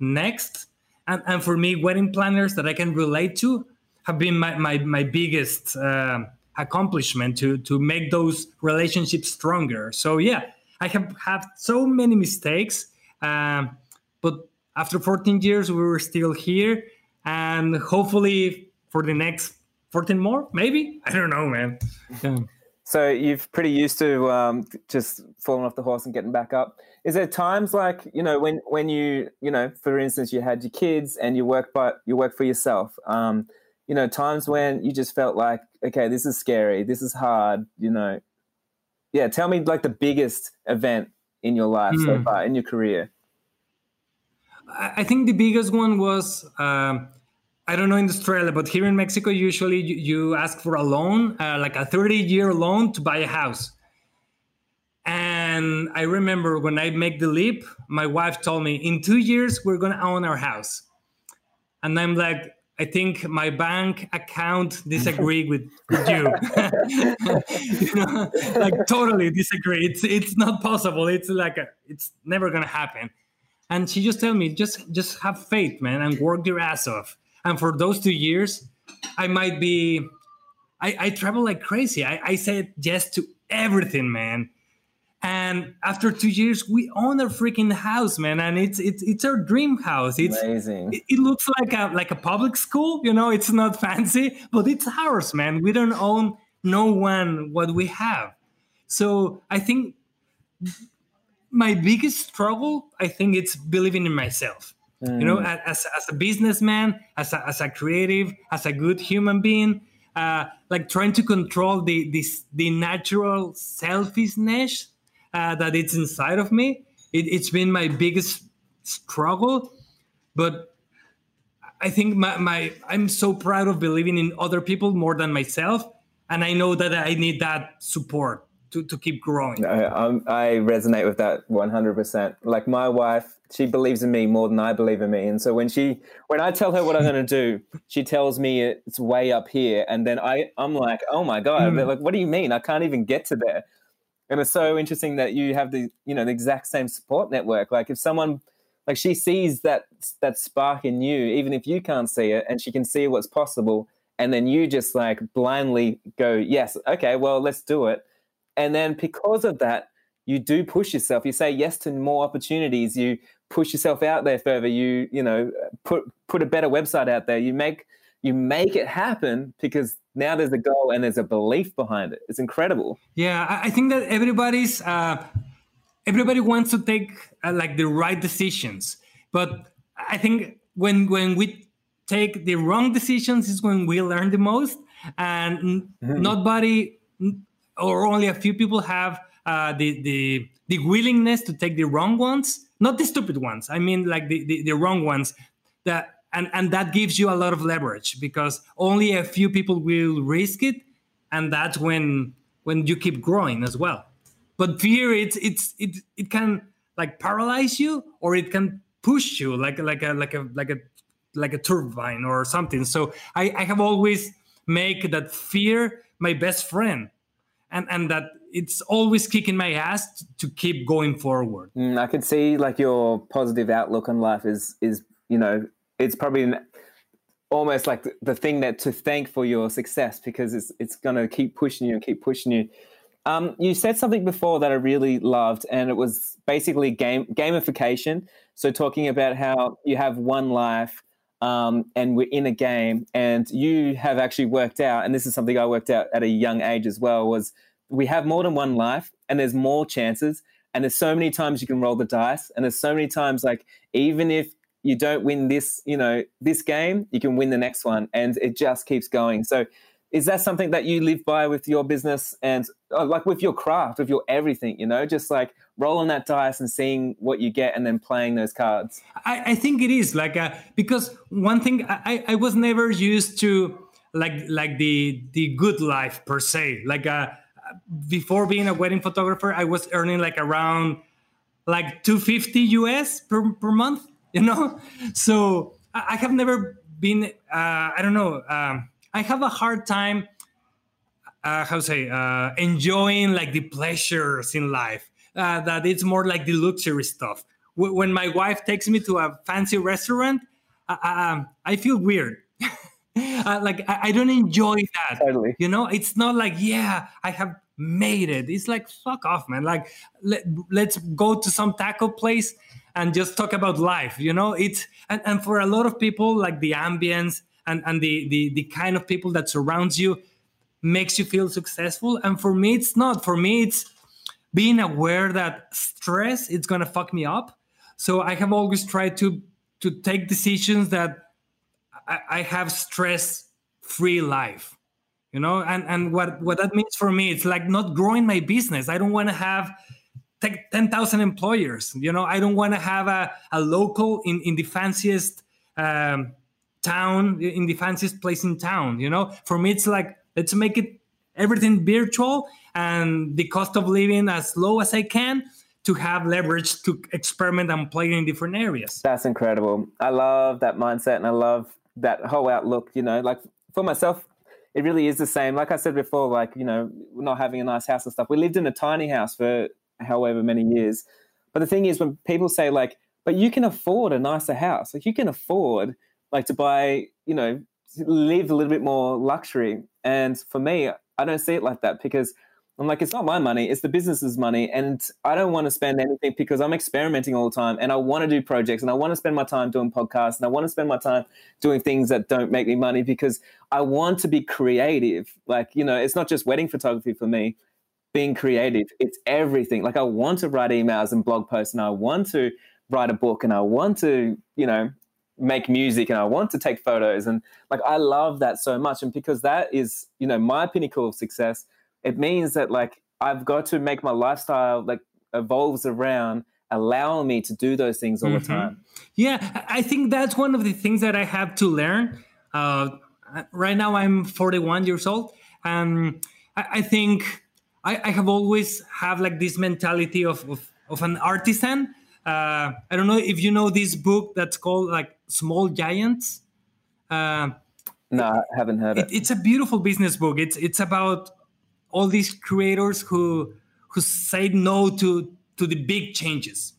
[SPEAKER 2] next. And, and for me, wedding planners that I can relate to have been my, my, my biggest uh, accomplishment to, to make those relationships stronger. So, yeah, I have had so many mistakes. Um, but after 14 years, we were still here. And hopefully, for the next 14 more, maybe? I don't know, man. Yeah.
[SPEAKER 1] So, you've pretty used to um, just falling off the horse and getting back up is there times like you know when when you you know for instance you had your kids and you work but you work for yourself um you know times when you just felt like okay this is scary this is hard you know yeah tell me like the biggest event in your life mm. so hmm. far in your career
[SPEAKER 2] i think the biggest one was um I don't know in Australia, but here in Mexico, usually you, you ask for a loan, uh, like a 30 year loan to buy a house And I remember when I make the leap, my wife told me, in two years, we're going to own our house. And I'm like, I think my bank account disagree with, with you. you know, like totally disagree. It's it's not possible. It's like a, it's never gonna happen. And she just tell me, just just have faith, man, and work your ass off. And for those two years, I might be I, I travel like crazy. I, I said yes to everything, man. And after two years, we own a freaking house, man, and it's it's it's our dream house. It's
[SPEAKER 1] amazing.
[SPEAKER 2] It, it, looks like a like a public school, you know. It's not fancy, but it's ours, man. We don't own no one what we have. So I think my biggest struggle, I think, it's believing in myself. Mm. You know, mm. as as a businessman, as a, as a creative, as a good human being, uh, like trying to control the this the natural selfishness uh, that it's inside of me. It, it's been my biggest struggle, but I think my, my I'm so proud of believing in other people more than myself, and I know that I need that support to, to keep growing.
[SPEAKER 1] I, I resonate with that 100%. Like my wife, she believes in me more than I believe in me. And so when she, when I tell her what I'm going to do, she tells me it's way up here. And then I, I'm like, oh my God, mm. like, what do you mean? I can't even get to there. And it's so interesting that you have the, you know, the exact same support network. Like if someone, like she sees that, that spark in you, even if you can't see it and she can see what's possible. And then you just like blindly go, yes, okay, well, let's do it and then because of that, you do push yourself. You say yes to more opportunities. You push yourself out there further. You you know put put a better website out there. You make you make it happen because now there's a goal and there's a belief behind it. It's incredible.
[SPEAKER 2] Yeah, I think that everybody's uh, everybody wants to take uh, like the right decisions, but I think when when we take the wrong decisions is when we learn the most, and mm-hmm. nobody or only a few people have uh, the the the willingness to take the wrong ones, not the stupid ones. I mean, like the, the, the wrong ones. That and and that gives you a lot of leverage because only a few people will risk it, and that's when when you keep growing as well. But fear, it's it's it it can like paralyze you, or it can push you like like a like a like a like a turbine or something. So I, I have always make that fear my best friend and and that it's always kicking my ass to keep going forward.
[SPEAKER 1] Mm, I can see like your positive outlook on life is is you know it's probably an, almost like the, the, thing that to thank for your success because it's it's going to keep pushing you and keep pushing you. Um, you said something before that I really loved, and it was basically game gamification. So talking about how you have one life um, and we're in a game and you have actually worked out and this is something i worked out at a young age as well was we have more than one life and there's more chances and there's so many times you can roll the dice and there's so many times like even if you don't win this you know this game you can win the next one and it just keeps going. So is that something that you live by with your business and uh, like with your craft with your everything you know just like rolling that dice and seeing what you get and then playing those cards?
[SPEAKER 2] I, I think it is like uh, because one thing I, I was never used to like like the the good life per se. Like uh before being a wedding photographer i was earning like around like 250 us per, per month you know so i, I have never been uh, i don't know um, I have a hard time, uh, how to say, uh, enjoying like the pleasures in life. Uh, that it's more like the luxury stuff. W- when my wife takes me to a fancy restaurant, um, I feel weird. Uh, like I, I, don't enjoy that.
[SPEAKER 1] Totally.
[SPEAKER 2] You know, it's not like yeah, I have made it. It's like fuck off, man. Like let, let's go to some taco place and just talk about life. You know, it's and, and for a lot of people, like the ambience and, and the, the, the kind of people that surrounds you makes you feel successful. And for me, it's not. For me, it's being aware that stress it's gonna fuck me up. So I have always tried to to take decisions that I, I have stress free life. You know, and and what what that means for me, it's like not growing my business. I don't want to have 10,000 employers. You know, I don't want to have a, a local in, in the fanciest um, town in the fanciest place in town you know for me it's like let's make it everything virtual and the cost of living as low as I can to have leverage to experiment and play in different areas.
[SPEAKER 1] That's incredible. I love that mindset and I love that whole outlook. You know, like for myself, it really is the same. Like I said before, like, you know, not having a nice house and stuff. We lived in a tiny house for however many years. But the thing is, when people say, like, but you can afford a nicer house, like, you can afford, like, to buy, you know, live a little bit more luxury. And for me, I don't see it like that because I'm like, it's not my money, it's the business's money. And I don't want to spend anything because I'm experimenting all the time and I want to do projects and I want to spend my time doing podcasts and I want to spend my time doing things that don't make me money because I want to be creative. Like, you know, it's not just wedding photography for me, being creative, it's everything. Like, I want to write emails and blog posts and I want to write a book and I want to, you know, make music and I want to take photos. And like, I love that so much. And because that is, you know, my pinnacle of success it means that like I've got to make my lifestyle like evolves around allowing me to do those things all mm-hmm. the time.
[SPEAKER 2] Yeah, I think that's one of the things that I have to learn. Uh, right now, I'm 41 years old, and I, I think I, I, have always have like this mentality of of, of an artisan. Uh, I don't know if you know this book that's called like Small Giants.
[SPEAKER 1] Uh, no, I haven't heard it, it.
[SPEAKER 2] It's a beautiful business book. It's it's about all these creators who who say no to to the big changes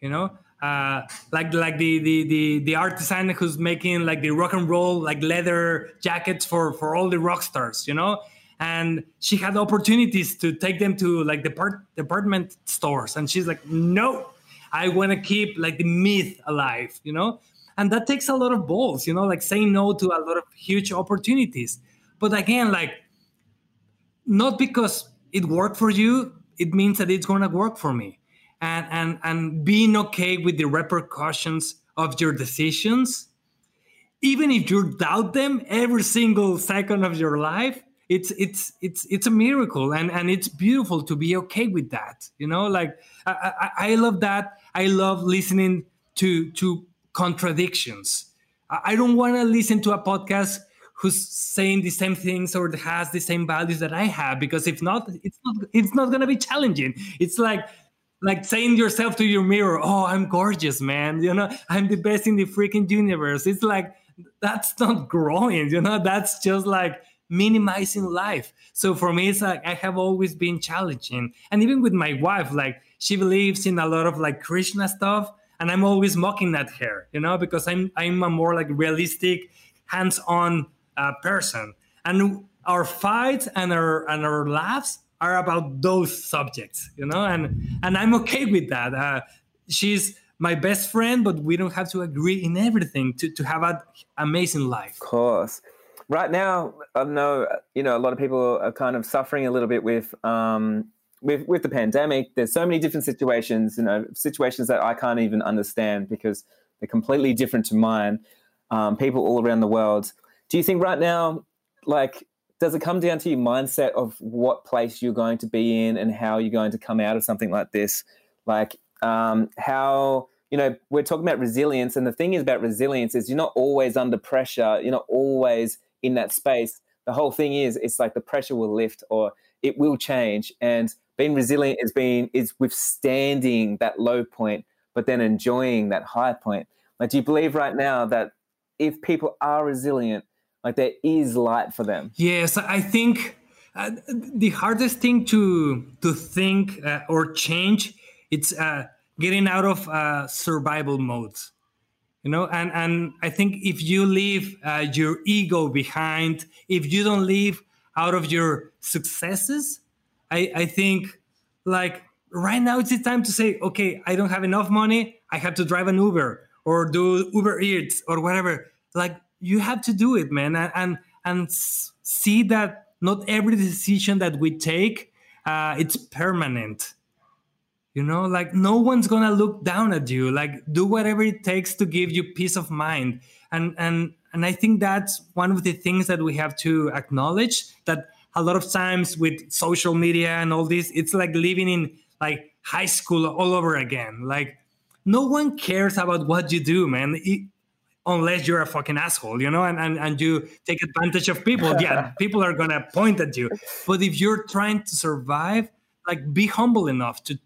[SPEAKER 2] you know uh, like like the, the the the artisan who's making like the rock and roll like leather jackets for for all the rock stars you know and she had opportunities to take them to like depart, department stores. And she's like no i want to keep like the myth alive you know? And that takes a lot of balls you know like saying no to a lot of huge opportunities. But again like not because it worked for you it means that it's going to work for me. And and and being okay with the repercussions of your decisions even if you doubt them every single second of your life it's it's it's it's a miracle and and it's beautiful to be okay with that you know? Like i i, I love that. I love listening to to contradictions. I don't want to listen to a podcast who's saying the same things or has the same values that I have because if not it's not it's not going to be challenging. It's like like saying yourself to your mirror oh I'm gorgeous man you know? I'm the best in the freaking universe. It's like that's not growing you know? That's just like minimizing life. So for me it's like I have always been challenging. And even with my wife like she believes in a lot of like Krishna stuff and I'm always mocking at her you know because I'm I'm a more like realistic hands-on uh, person. And our fights and our and our laughs are about those subjects you know and and i'm okay with that. Uh, she's my best friend but we don't have to agree in everything to, to have an amazing life.
[SPEAKER 1] Of course right now i know you know a lot of people are kind of suffering a little bit with um with with the pandemic there's so many different situations you know situations that i can't even understand because they're completely different to mine um, people all around the world do you think right now, like, does it come down to your mindset of what place you're going to be in and how you're going to come out of something like this? Like, um, how you know we're talking about resilience, and the thing is about resilience is you're not always under pressure. You're not always in that space. The whole thing is it's like the pressure will lift or it will change, and being resilient is being is withstanding that low point, but then enjoying that high point. Like, do you believe right now that if people are resilient, like there is light for them.
[SPEAKER 2] Yes, I think uh, the hardest thing to to think uh, or change it's uh, getting out of uh, survival mode. You know, and and I think if you leave uh, your ego behind, if you don't live out of your successes, I I think like right now it's the time to say, okay, I don't have enough money, I have to drive an Uber or do Uber Eats or whatever. Like you have to do it, man, and and, and see that not every decision that we take uh, it's permanent. You know, like no one's gonna look down at you. Like do whatever it takes to give you peace of mind, and and and I think that's one of the things that we have to acknowledge that a lot of times with social media and all this, it's like living in like high school all over again. Like no one cares about what you do, man. It, unless you're a fucking asshole, you know, and, and, and you take advantage of people. Yeah, people are gonna point at you. But if you're trying to survive, like be humble enough to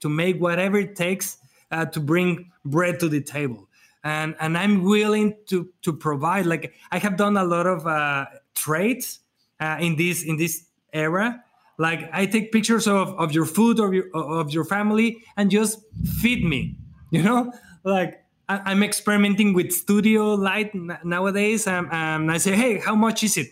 [SPEAKER 2] to make whatever it takes uh, to bring bread to the table. And and I'm willing to to provide. Like I have done a lot of uh, trades uh, in this in this era. Like I take pictures of, of your food or your of your family and just feed me. You know, like I'm experimenting with studio light nowadays. Um, um, I say, hey, how much is it?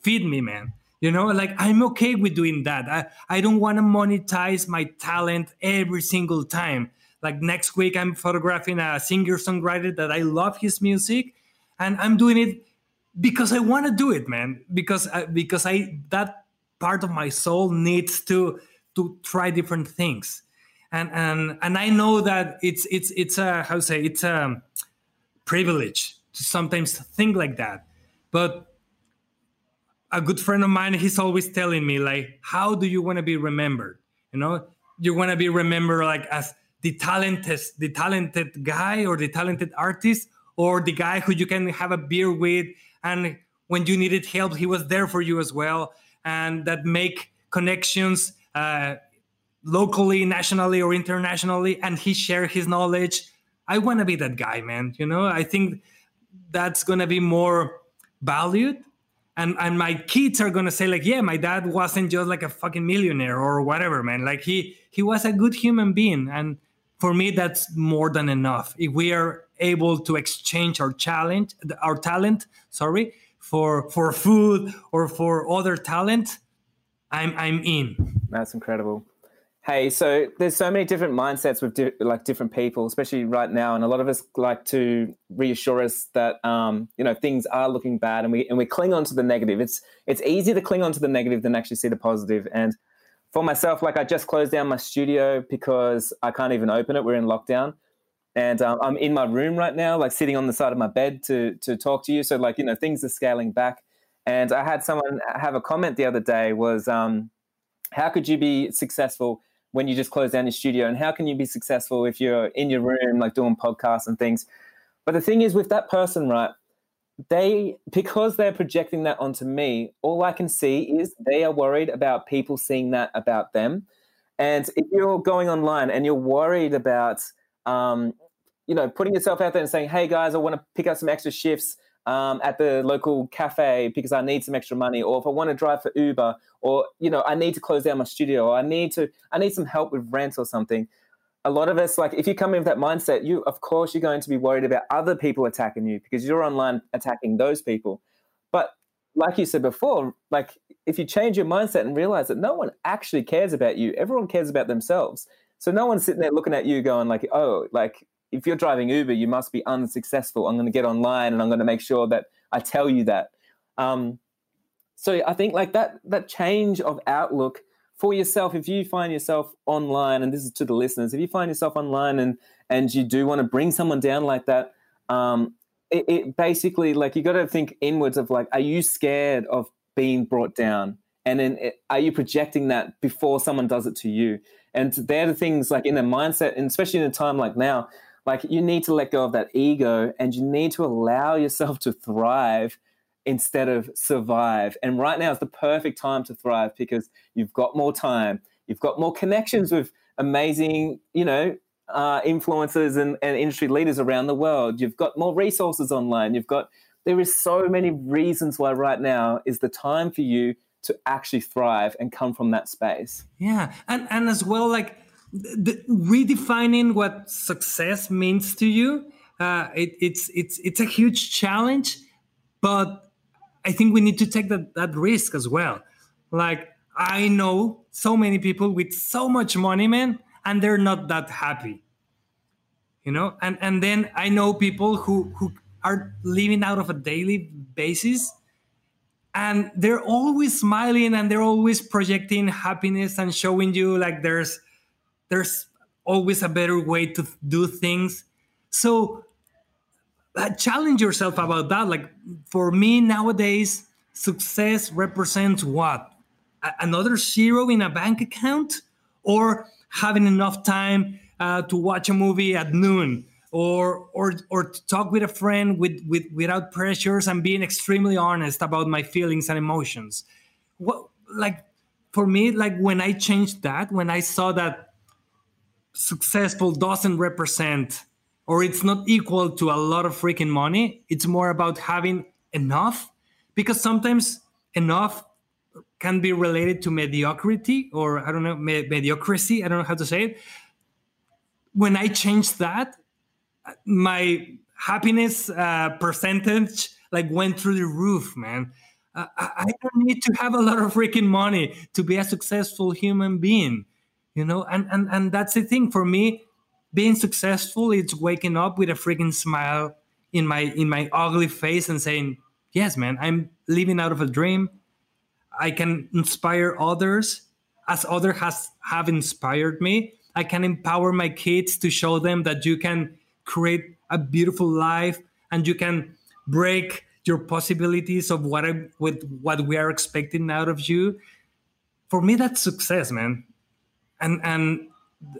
[SPEAKER 2] Feed me, man. You know, like I'm okay with doing that. I, I don't want to monetize my talent every single time. Like next week, I'm photographing a singer songwriter that I love his music, and I'm doing it because I want to do it, man. Because I, because I that part of my soul needs to to try different things and and and I know that it's it's it's a how to say it's a privilege to sometimes think like that, but a good friend of mine he's always telling me like how do you want to be remembered you know you want to be remembered like as the talented the talented guy or the talented artist or the guy who you can have a beer with and when you needed help he was there for you as well and that make connections uh, locally, nationally, or internationally, and he share his knowledge. I want to be that guy, man. You know, I think that's gonna be more valued. And, and my kids are gonna say like yeah my dad wasn't just like a fucking millionaire or whatever man. Like he he was a good human being. And for me that's more than enough. If we are able to exchange our challenge our talent sorry for for food or for other talent i'm i'm in.
[SPEAKER 1] That's incredible Hey, so there's so many different mindsets with di- like different people, especially right now, and a lot of us like to reassure us that um, you know things are looking bad, and we and we cling on to the negative. It's it's easier to cling on to the negative than actually see the positive. And for myself, like I just closed down my studio because I can't even open it. We're in lockdown, and um, I'm in my room right now, like sitting on the side of my bed to to talk to you. So like you know things are scaling back. And I had someone have a comment the other day was, um, how could you be successful? When you just close down your studio and how can you be successful if you're in your room like doing podcasts and things? But the thing is with that person right they because they're projecting that onto me all i can see is they are worried about people seeing that about them. And if you're going online and you're worried about um, you know putting yourself out there and saying hey guys i want to pick up some extra shifts um, at the local cafe because I need some extra money, or if I want to drive for Uber, or you know, I need to close down my studio, or I need to, I need some help with rent or something. A lot of us, like, if you come in with that mindset, you, of course, you're going to be worried about other people attacking you because you're online attacking those people. But like you said before, like, if you change your mindset and realize that no one actually cares about you, everyone cares about themselves. So no one's sitting there looking at you going like, oh, like if you're driving Uber, you must be unsuccessful. I'm going to get online and I'm going to make sure that I tell you that. Um, so I think like that that change of outlook for yourself. If you find yourself online, and this is to the listeners, if you find yourself online and and you do want to bring someone down like that, um, it, it basically like you got to think inwards of like, are you scared of being brought down? And then it, are you projecting that before someone does it to you? And they're the things like in a mindset, and especially in a time like now, like you need to let go of that ego and you need to allow yourself to thrive instead of survive. And right now is the perfect time to thrive because you've got more time, you've got more connections with amazing, you know, uh, influencers and, and industry leaders around the world. You've got more resources online. You've got there is so many reasons why right now is the time for you to actually thrive and come from that space.
[SPEAKER 2] Yeah, and and as well like the, redefining what success means to you uh, it, it's it's it's a huge challenge but i think we need to take that, that risk as well. Like i know so many people with so much money man and they're not that happy. You know and and then i know people who who are living out of a daily basis and they're always smiling and they're always projecting happiness and showing you like there's there's always a better way to do things. So uh, challenge yourself about that. Like for me nowadays, success represents what? A- another zero in a bank account or having enough time uh, to watch a movie at noon or or or to talk with a friend with, with without pressures and being extremely honest about my feelings and emotions what like for me like when i changed that when i saw that successful doesn't represent or it's not equal to a lot of freaking money. It's more about having enough because sometimes enough can be related to mediocrity or i don't know me- mediocrity i don't know how to say it. When i changed that my happiness uh, percentage like went through the roof, man. Uh, I don't need to have a lot of freaking money to be a successful human being, you know. And and and that's the thing for me. Being successful, it's waking up with a freaking smile in my in my ugly face and saying, "Yes, man, I'm living out of a dream. I can inspire others as other has have inspired me. I can empower my kids to show them that you can create a beautiful life and you can break your possibilities of what I, with what we are expecting out of you for me that's success man and and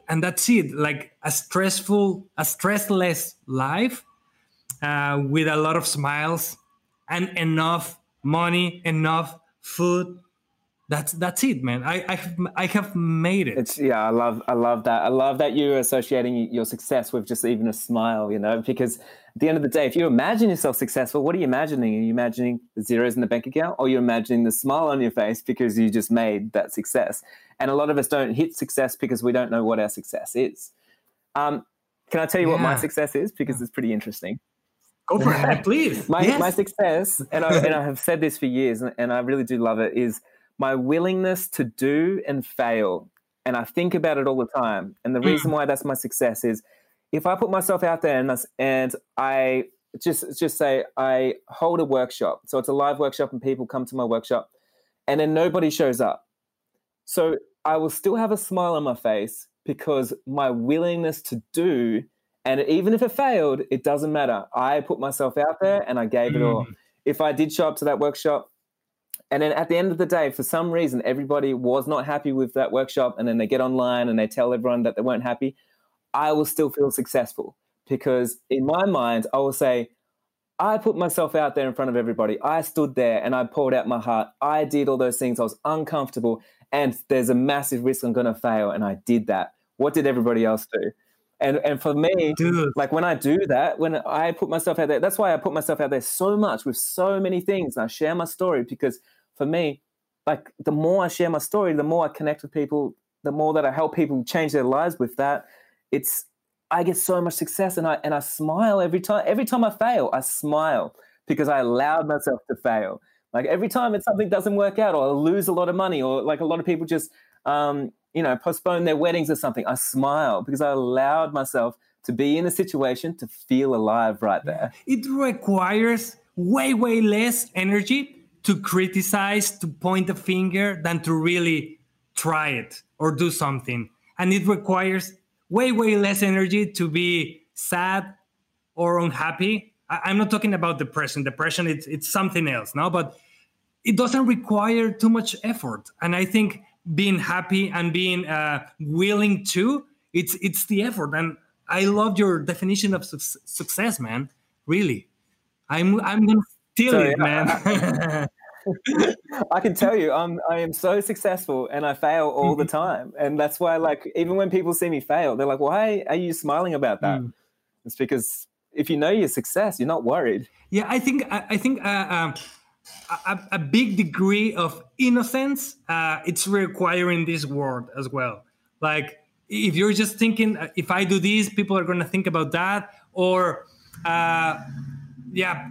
[SPEAKER 2] and that's it. Like a stressful a stressless life uh, with a lot of smiles and enough money enough food. That's that's it man. I i have, I have made it.
[SPEAKER 1] It's yeah i love i love that. I love that you're associating your success with just even a smile you know because at the end of the day if you imagine yourself successful what are you imagining are you imagining the zeros in the bank account or you're imagining the smile on your face because you just made that success and a lot of us don't hit success because we don't know what our success is um, can i tell you yeah. what my success is because it's pretty interesting
[SPEAKER 2] Go for it, please.
[SPEAKER 1] my, yes. my success, and I, and I have said this for years, and I really do love it, is my willingness to do and fail. And I think about it all the time. And the reason mm. why that's my success is if I put myself out there and, and I just just say I hold a workshop. So it's a live workshop and people come to my workshop and then nobody shows up. So I will still have a smile on my face because my willingness to do and even if it failed, it doesn't matter. I put myself out there and I gave it all. Mm. If I did show up to that workshop and then at the end of the day, for some reason, everybody was not happy with that workshop. And then they get online and they tell everyone that they weren't happy. I will still feel successful because in my mind, I will say, I put myself out there in front of everybody. I stood there and I poured out my heart. I did all those things. I was uncomfortable and there's a massive risk I'm going to fail. And I did that. What did everybody else do? And, and for me, Dude. like when I do that, when I put myself out there, that's why I put myself out there so much with so many things. I share my story because for me, like the more I share my story, the more I connect with people, the more that I help people change their lives with that, it's I get so much success and I and I smile every time. Every time I fail, I smile because I allowed myself to fail. Like every time it's something doesn't work out or I lose a lot of money or like a lot of people just um, you know, postpone their weddings or something, I smile because I allowed myself to be in a situation to feel alive right there.
[SPEAKER 2] It requires way, way less energy to criticize, to point a finger, than to really try it or do something. And it requires way, way less energy to be sad or unhappy. I, am not talking about depression. Depression, it's, it's something else, no? But it doesn't require too much effort. And I think being happy and being uh, willing to, it's, it's the effort. And I love your definition of su- success, man. Really. I'm, I'm going to steal so, it, man.
[SPEAKER 1] I can tell you, I'm I am so successful and I fail all the time, and that's why, like, even when people see me fail, they're like, "Why are you smiling about that?" Mm. It's because if you know your success, you're not worried.
[SPEAKER 2] Yeah, I think I, I think uh, um, a, a, big degree of innocence uh, it's requiring this world as well. Like, if you're just thinking, uh, if I do this, people are going to think about that, or uh, yeah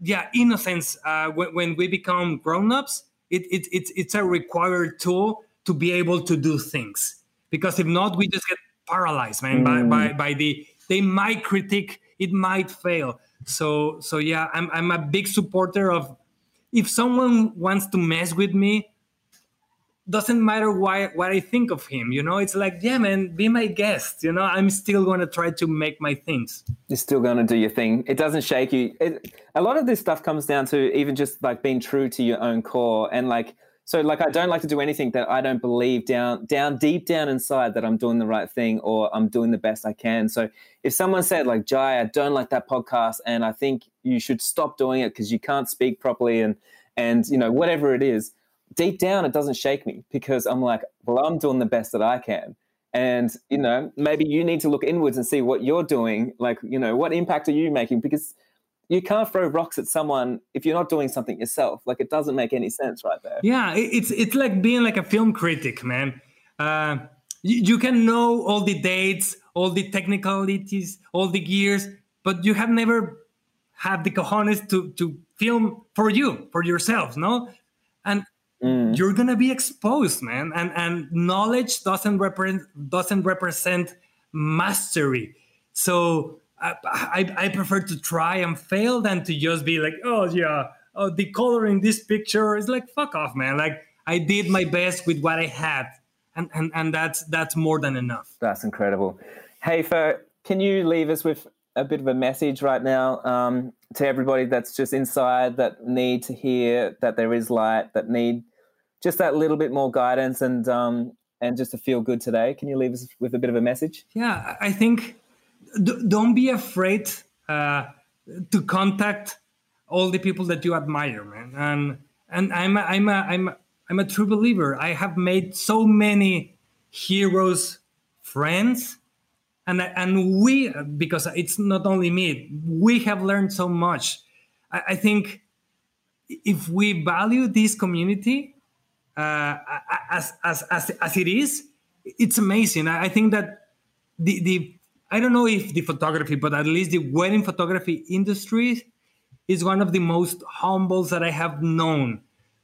[SPEAKER 2] yeah, innocence. Uh, when, when we become grown-ups, it, it, it, it's a required tool to be able to do things. Because if not, we just get paralyzed, man, mm. by, by, by the they might critique, it might fail. So so yeah, I'm I'm a big supporter of if someone wants to mess with me, doesn't matter why what I think of him. You know, it's like, yeah, man, be my guest. You know, I'm still going to try to make my things.
[SPEAKER 1] You're still going to do your thing. It doesn't shake you. It, a lot of this stuff comes down to even just like being true to your own core and like So like I don't like to do anything that I don't believe down down deep down inside that I'm doing the right thing or I'm doing the best I can. So if someone said like Jai, I don't like that podcast and I think you should stop doing it because you can't speak properly and and you know whatever it is, deep down it doesn't shake me because I'm like, well, I'm doing the best that I can. And you know, maybe you need to look inwards and see what you're doing. Like, you know, what impact are you making? Because you can't throw rocks at someone if you're not doing something yourself. Like it doesn't make any sense right there.
[SPEAKER 2] Yeah, it's it's like being like a film critic, man. Uh, you, you can know all the dates, all the technicalities, all the gears, but you have never had the cojones to to film for you, for yourself, no? And mm. you're gonna be exposed, man. And and knowledge doesn't represent doesn't represent mastery. So I, I, I prefer to try and fail than to just be like, oh yeah, oh the color in this picture is like fuck off, man. Like I did my best with what I had, and and and that's that's more than enough.
[SPEAKER 1] That's incredible. Hey, Fer, can you leave us with a bit of a message right now um, to everybody that's just inside that need to hear that there is light, that need just that little bit more guidance and um, and just to feel good today. Can you leave us with a bit of a message?
[SPEAKER 2] Yeah, I think don't be afraid uh, to contact all the people that you admire, man. And and I'm a, I'm a, I'm a, I'm a true believer. I have made so many heroes friends, and and we because it's not only me. We have learned so much. I, I think if we value this community uh, as, as as as it is, it's amazing. I, I think that the the I don't know if the photography, but at least the wedding photography industry is one of the most humble that I have known.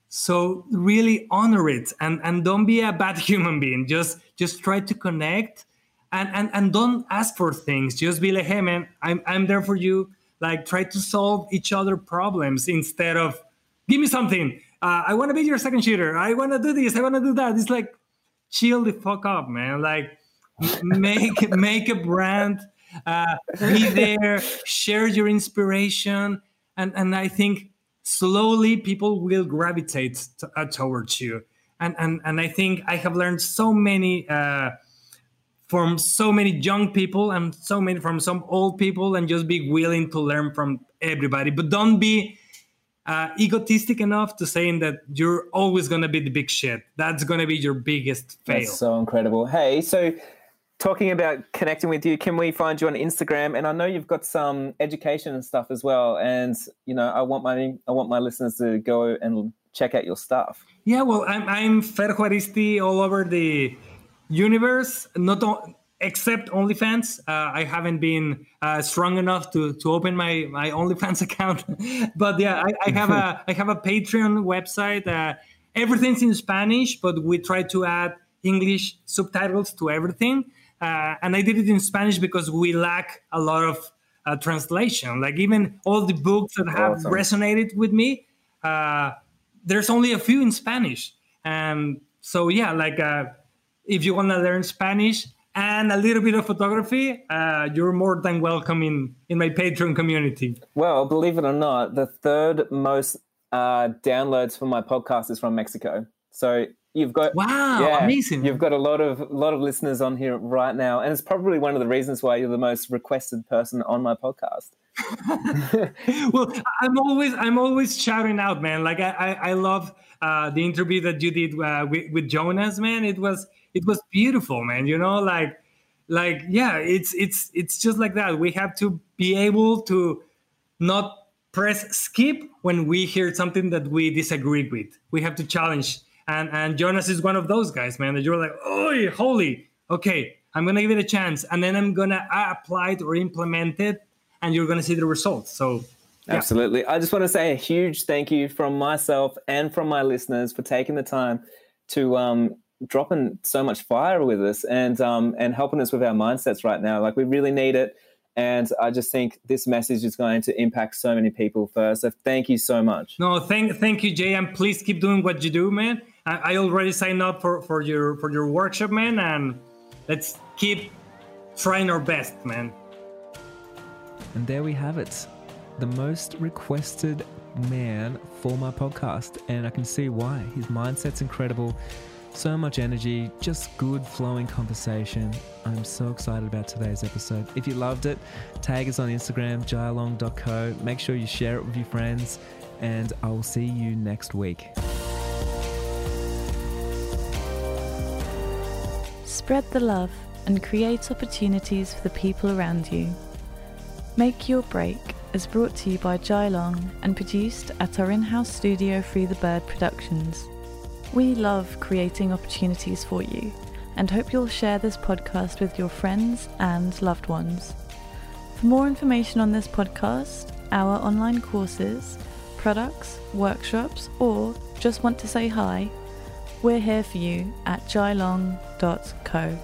[SPEAKER 2] So really honor it and, and don't be a bad human being. Just just try to connect and, and, and don't ask for things. Just be like, hey man, I'm I'm there for you. Like try to solve each other problems instead of give me something. Uh, I want to be your second shooter. I want to do this. I want to do that. It's like chill the fuck up, man. Like make make a brand uh, be there share your inspiration and and i think slowly people will gravitate to, uh, towards you and and and i think i have learned so many uh, from so many young people and so many from some old people and just be willing to learn from everybody but don't be uh, egotistic enough to saying that you're always going to be the big shit that's going to be your biggest fail
[SPEAKER 1] that's so incredible hey so talking about connecting with you, can we find you on Instagram? And I know you've got some education and stuff as well. And you know, I want my I want my listeners to go and check out your stuff.
[SPEAKER 2] Yeah, well, I'm I'm Fer Juaristi all over the universe, not on, except OnlyFans. Uh, I haven't been uh, strong enough to to open my my OnlyFans account, but yeah, I, I have a I have a Patreon website. Uh, everything's in Spanish, but we try to add English subtitles to everything. Uh, and I did it in Spanish because we lack a lot of uh, translation. Like even all the books that have awesome. resonated with me, uh, there's only a few in Spanish. And so yeah, like uh, if you want to learn Spanish and a little bit of photography, uh, you're more than welcome in in my Patreon community.
[SPEAKER 1] Well, believe it or not, the third most uh, downloads for my podcast is from Mexico. So you've got
[SPEAKER 2] wow yeah, amazing
[SPEAKER 1] you've got a lot of lot of listeners on here right now and it's probably one of the reasons why you're the most requested person on my podcast
[SPEAKER 2] well i'm always i'm always shouting out man like i i, I love uh, the interview that you did uh, with, with jonas man it was it was beautiful man you know like like yeah it's it's it's just like that we have to be able to not press skip when we hear something that we disagree with we have to challenge and and Jonas is one of those guys, man. That you're like, oh, holy, okay, I'm gonna give it a chance, and then I'm gonna apply it or implement it, and you're gonna see the results. So.
[SPEAKER 1] Yeah. Absolutely. I just want to say a huge thank you from myself and from my listeners for taking the time to um, dropping so much fire with us and um, and helping us with our mindsets right now. Like we really need it. And I just think this message is going to impact so many people first. So thank you so much.
[SPEAKER 2] No, thank thank you, Jai, and please keep doing what you do, man. I, already signed up for, for your for your workshop, man, and let's keep trying our best, man.
[SPEAKER 3] And there we have it, the most requested
[SPEAKER 1] man for my podcast, and I can see why. His mindset's incredible, so much energy, just good flowing conversation. I'm so excited about today's episode. If you loved it, tag us on Instagram, jailong.co. Make sure you share it with your friends, and I will see you next week.
[SPEAKER 4] Spread the love and create opportunities for the people around you. Make Your Break is brought to you by Jai Long and produced at our in house studio Free the Bird Productions. We love creating opportunities for you and hope you'll share this podcast with your friends and loved ones. For more information on this podcast, our online courses, products, workshops, or just want to say hi, we're here for you at jailong.co.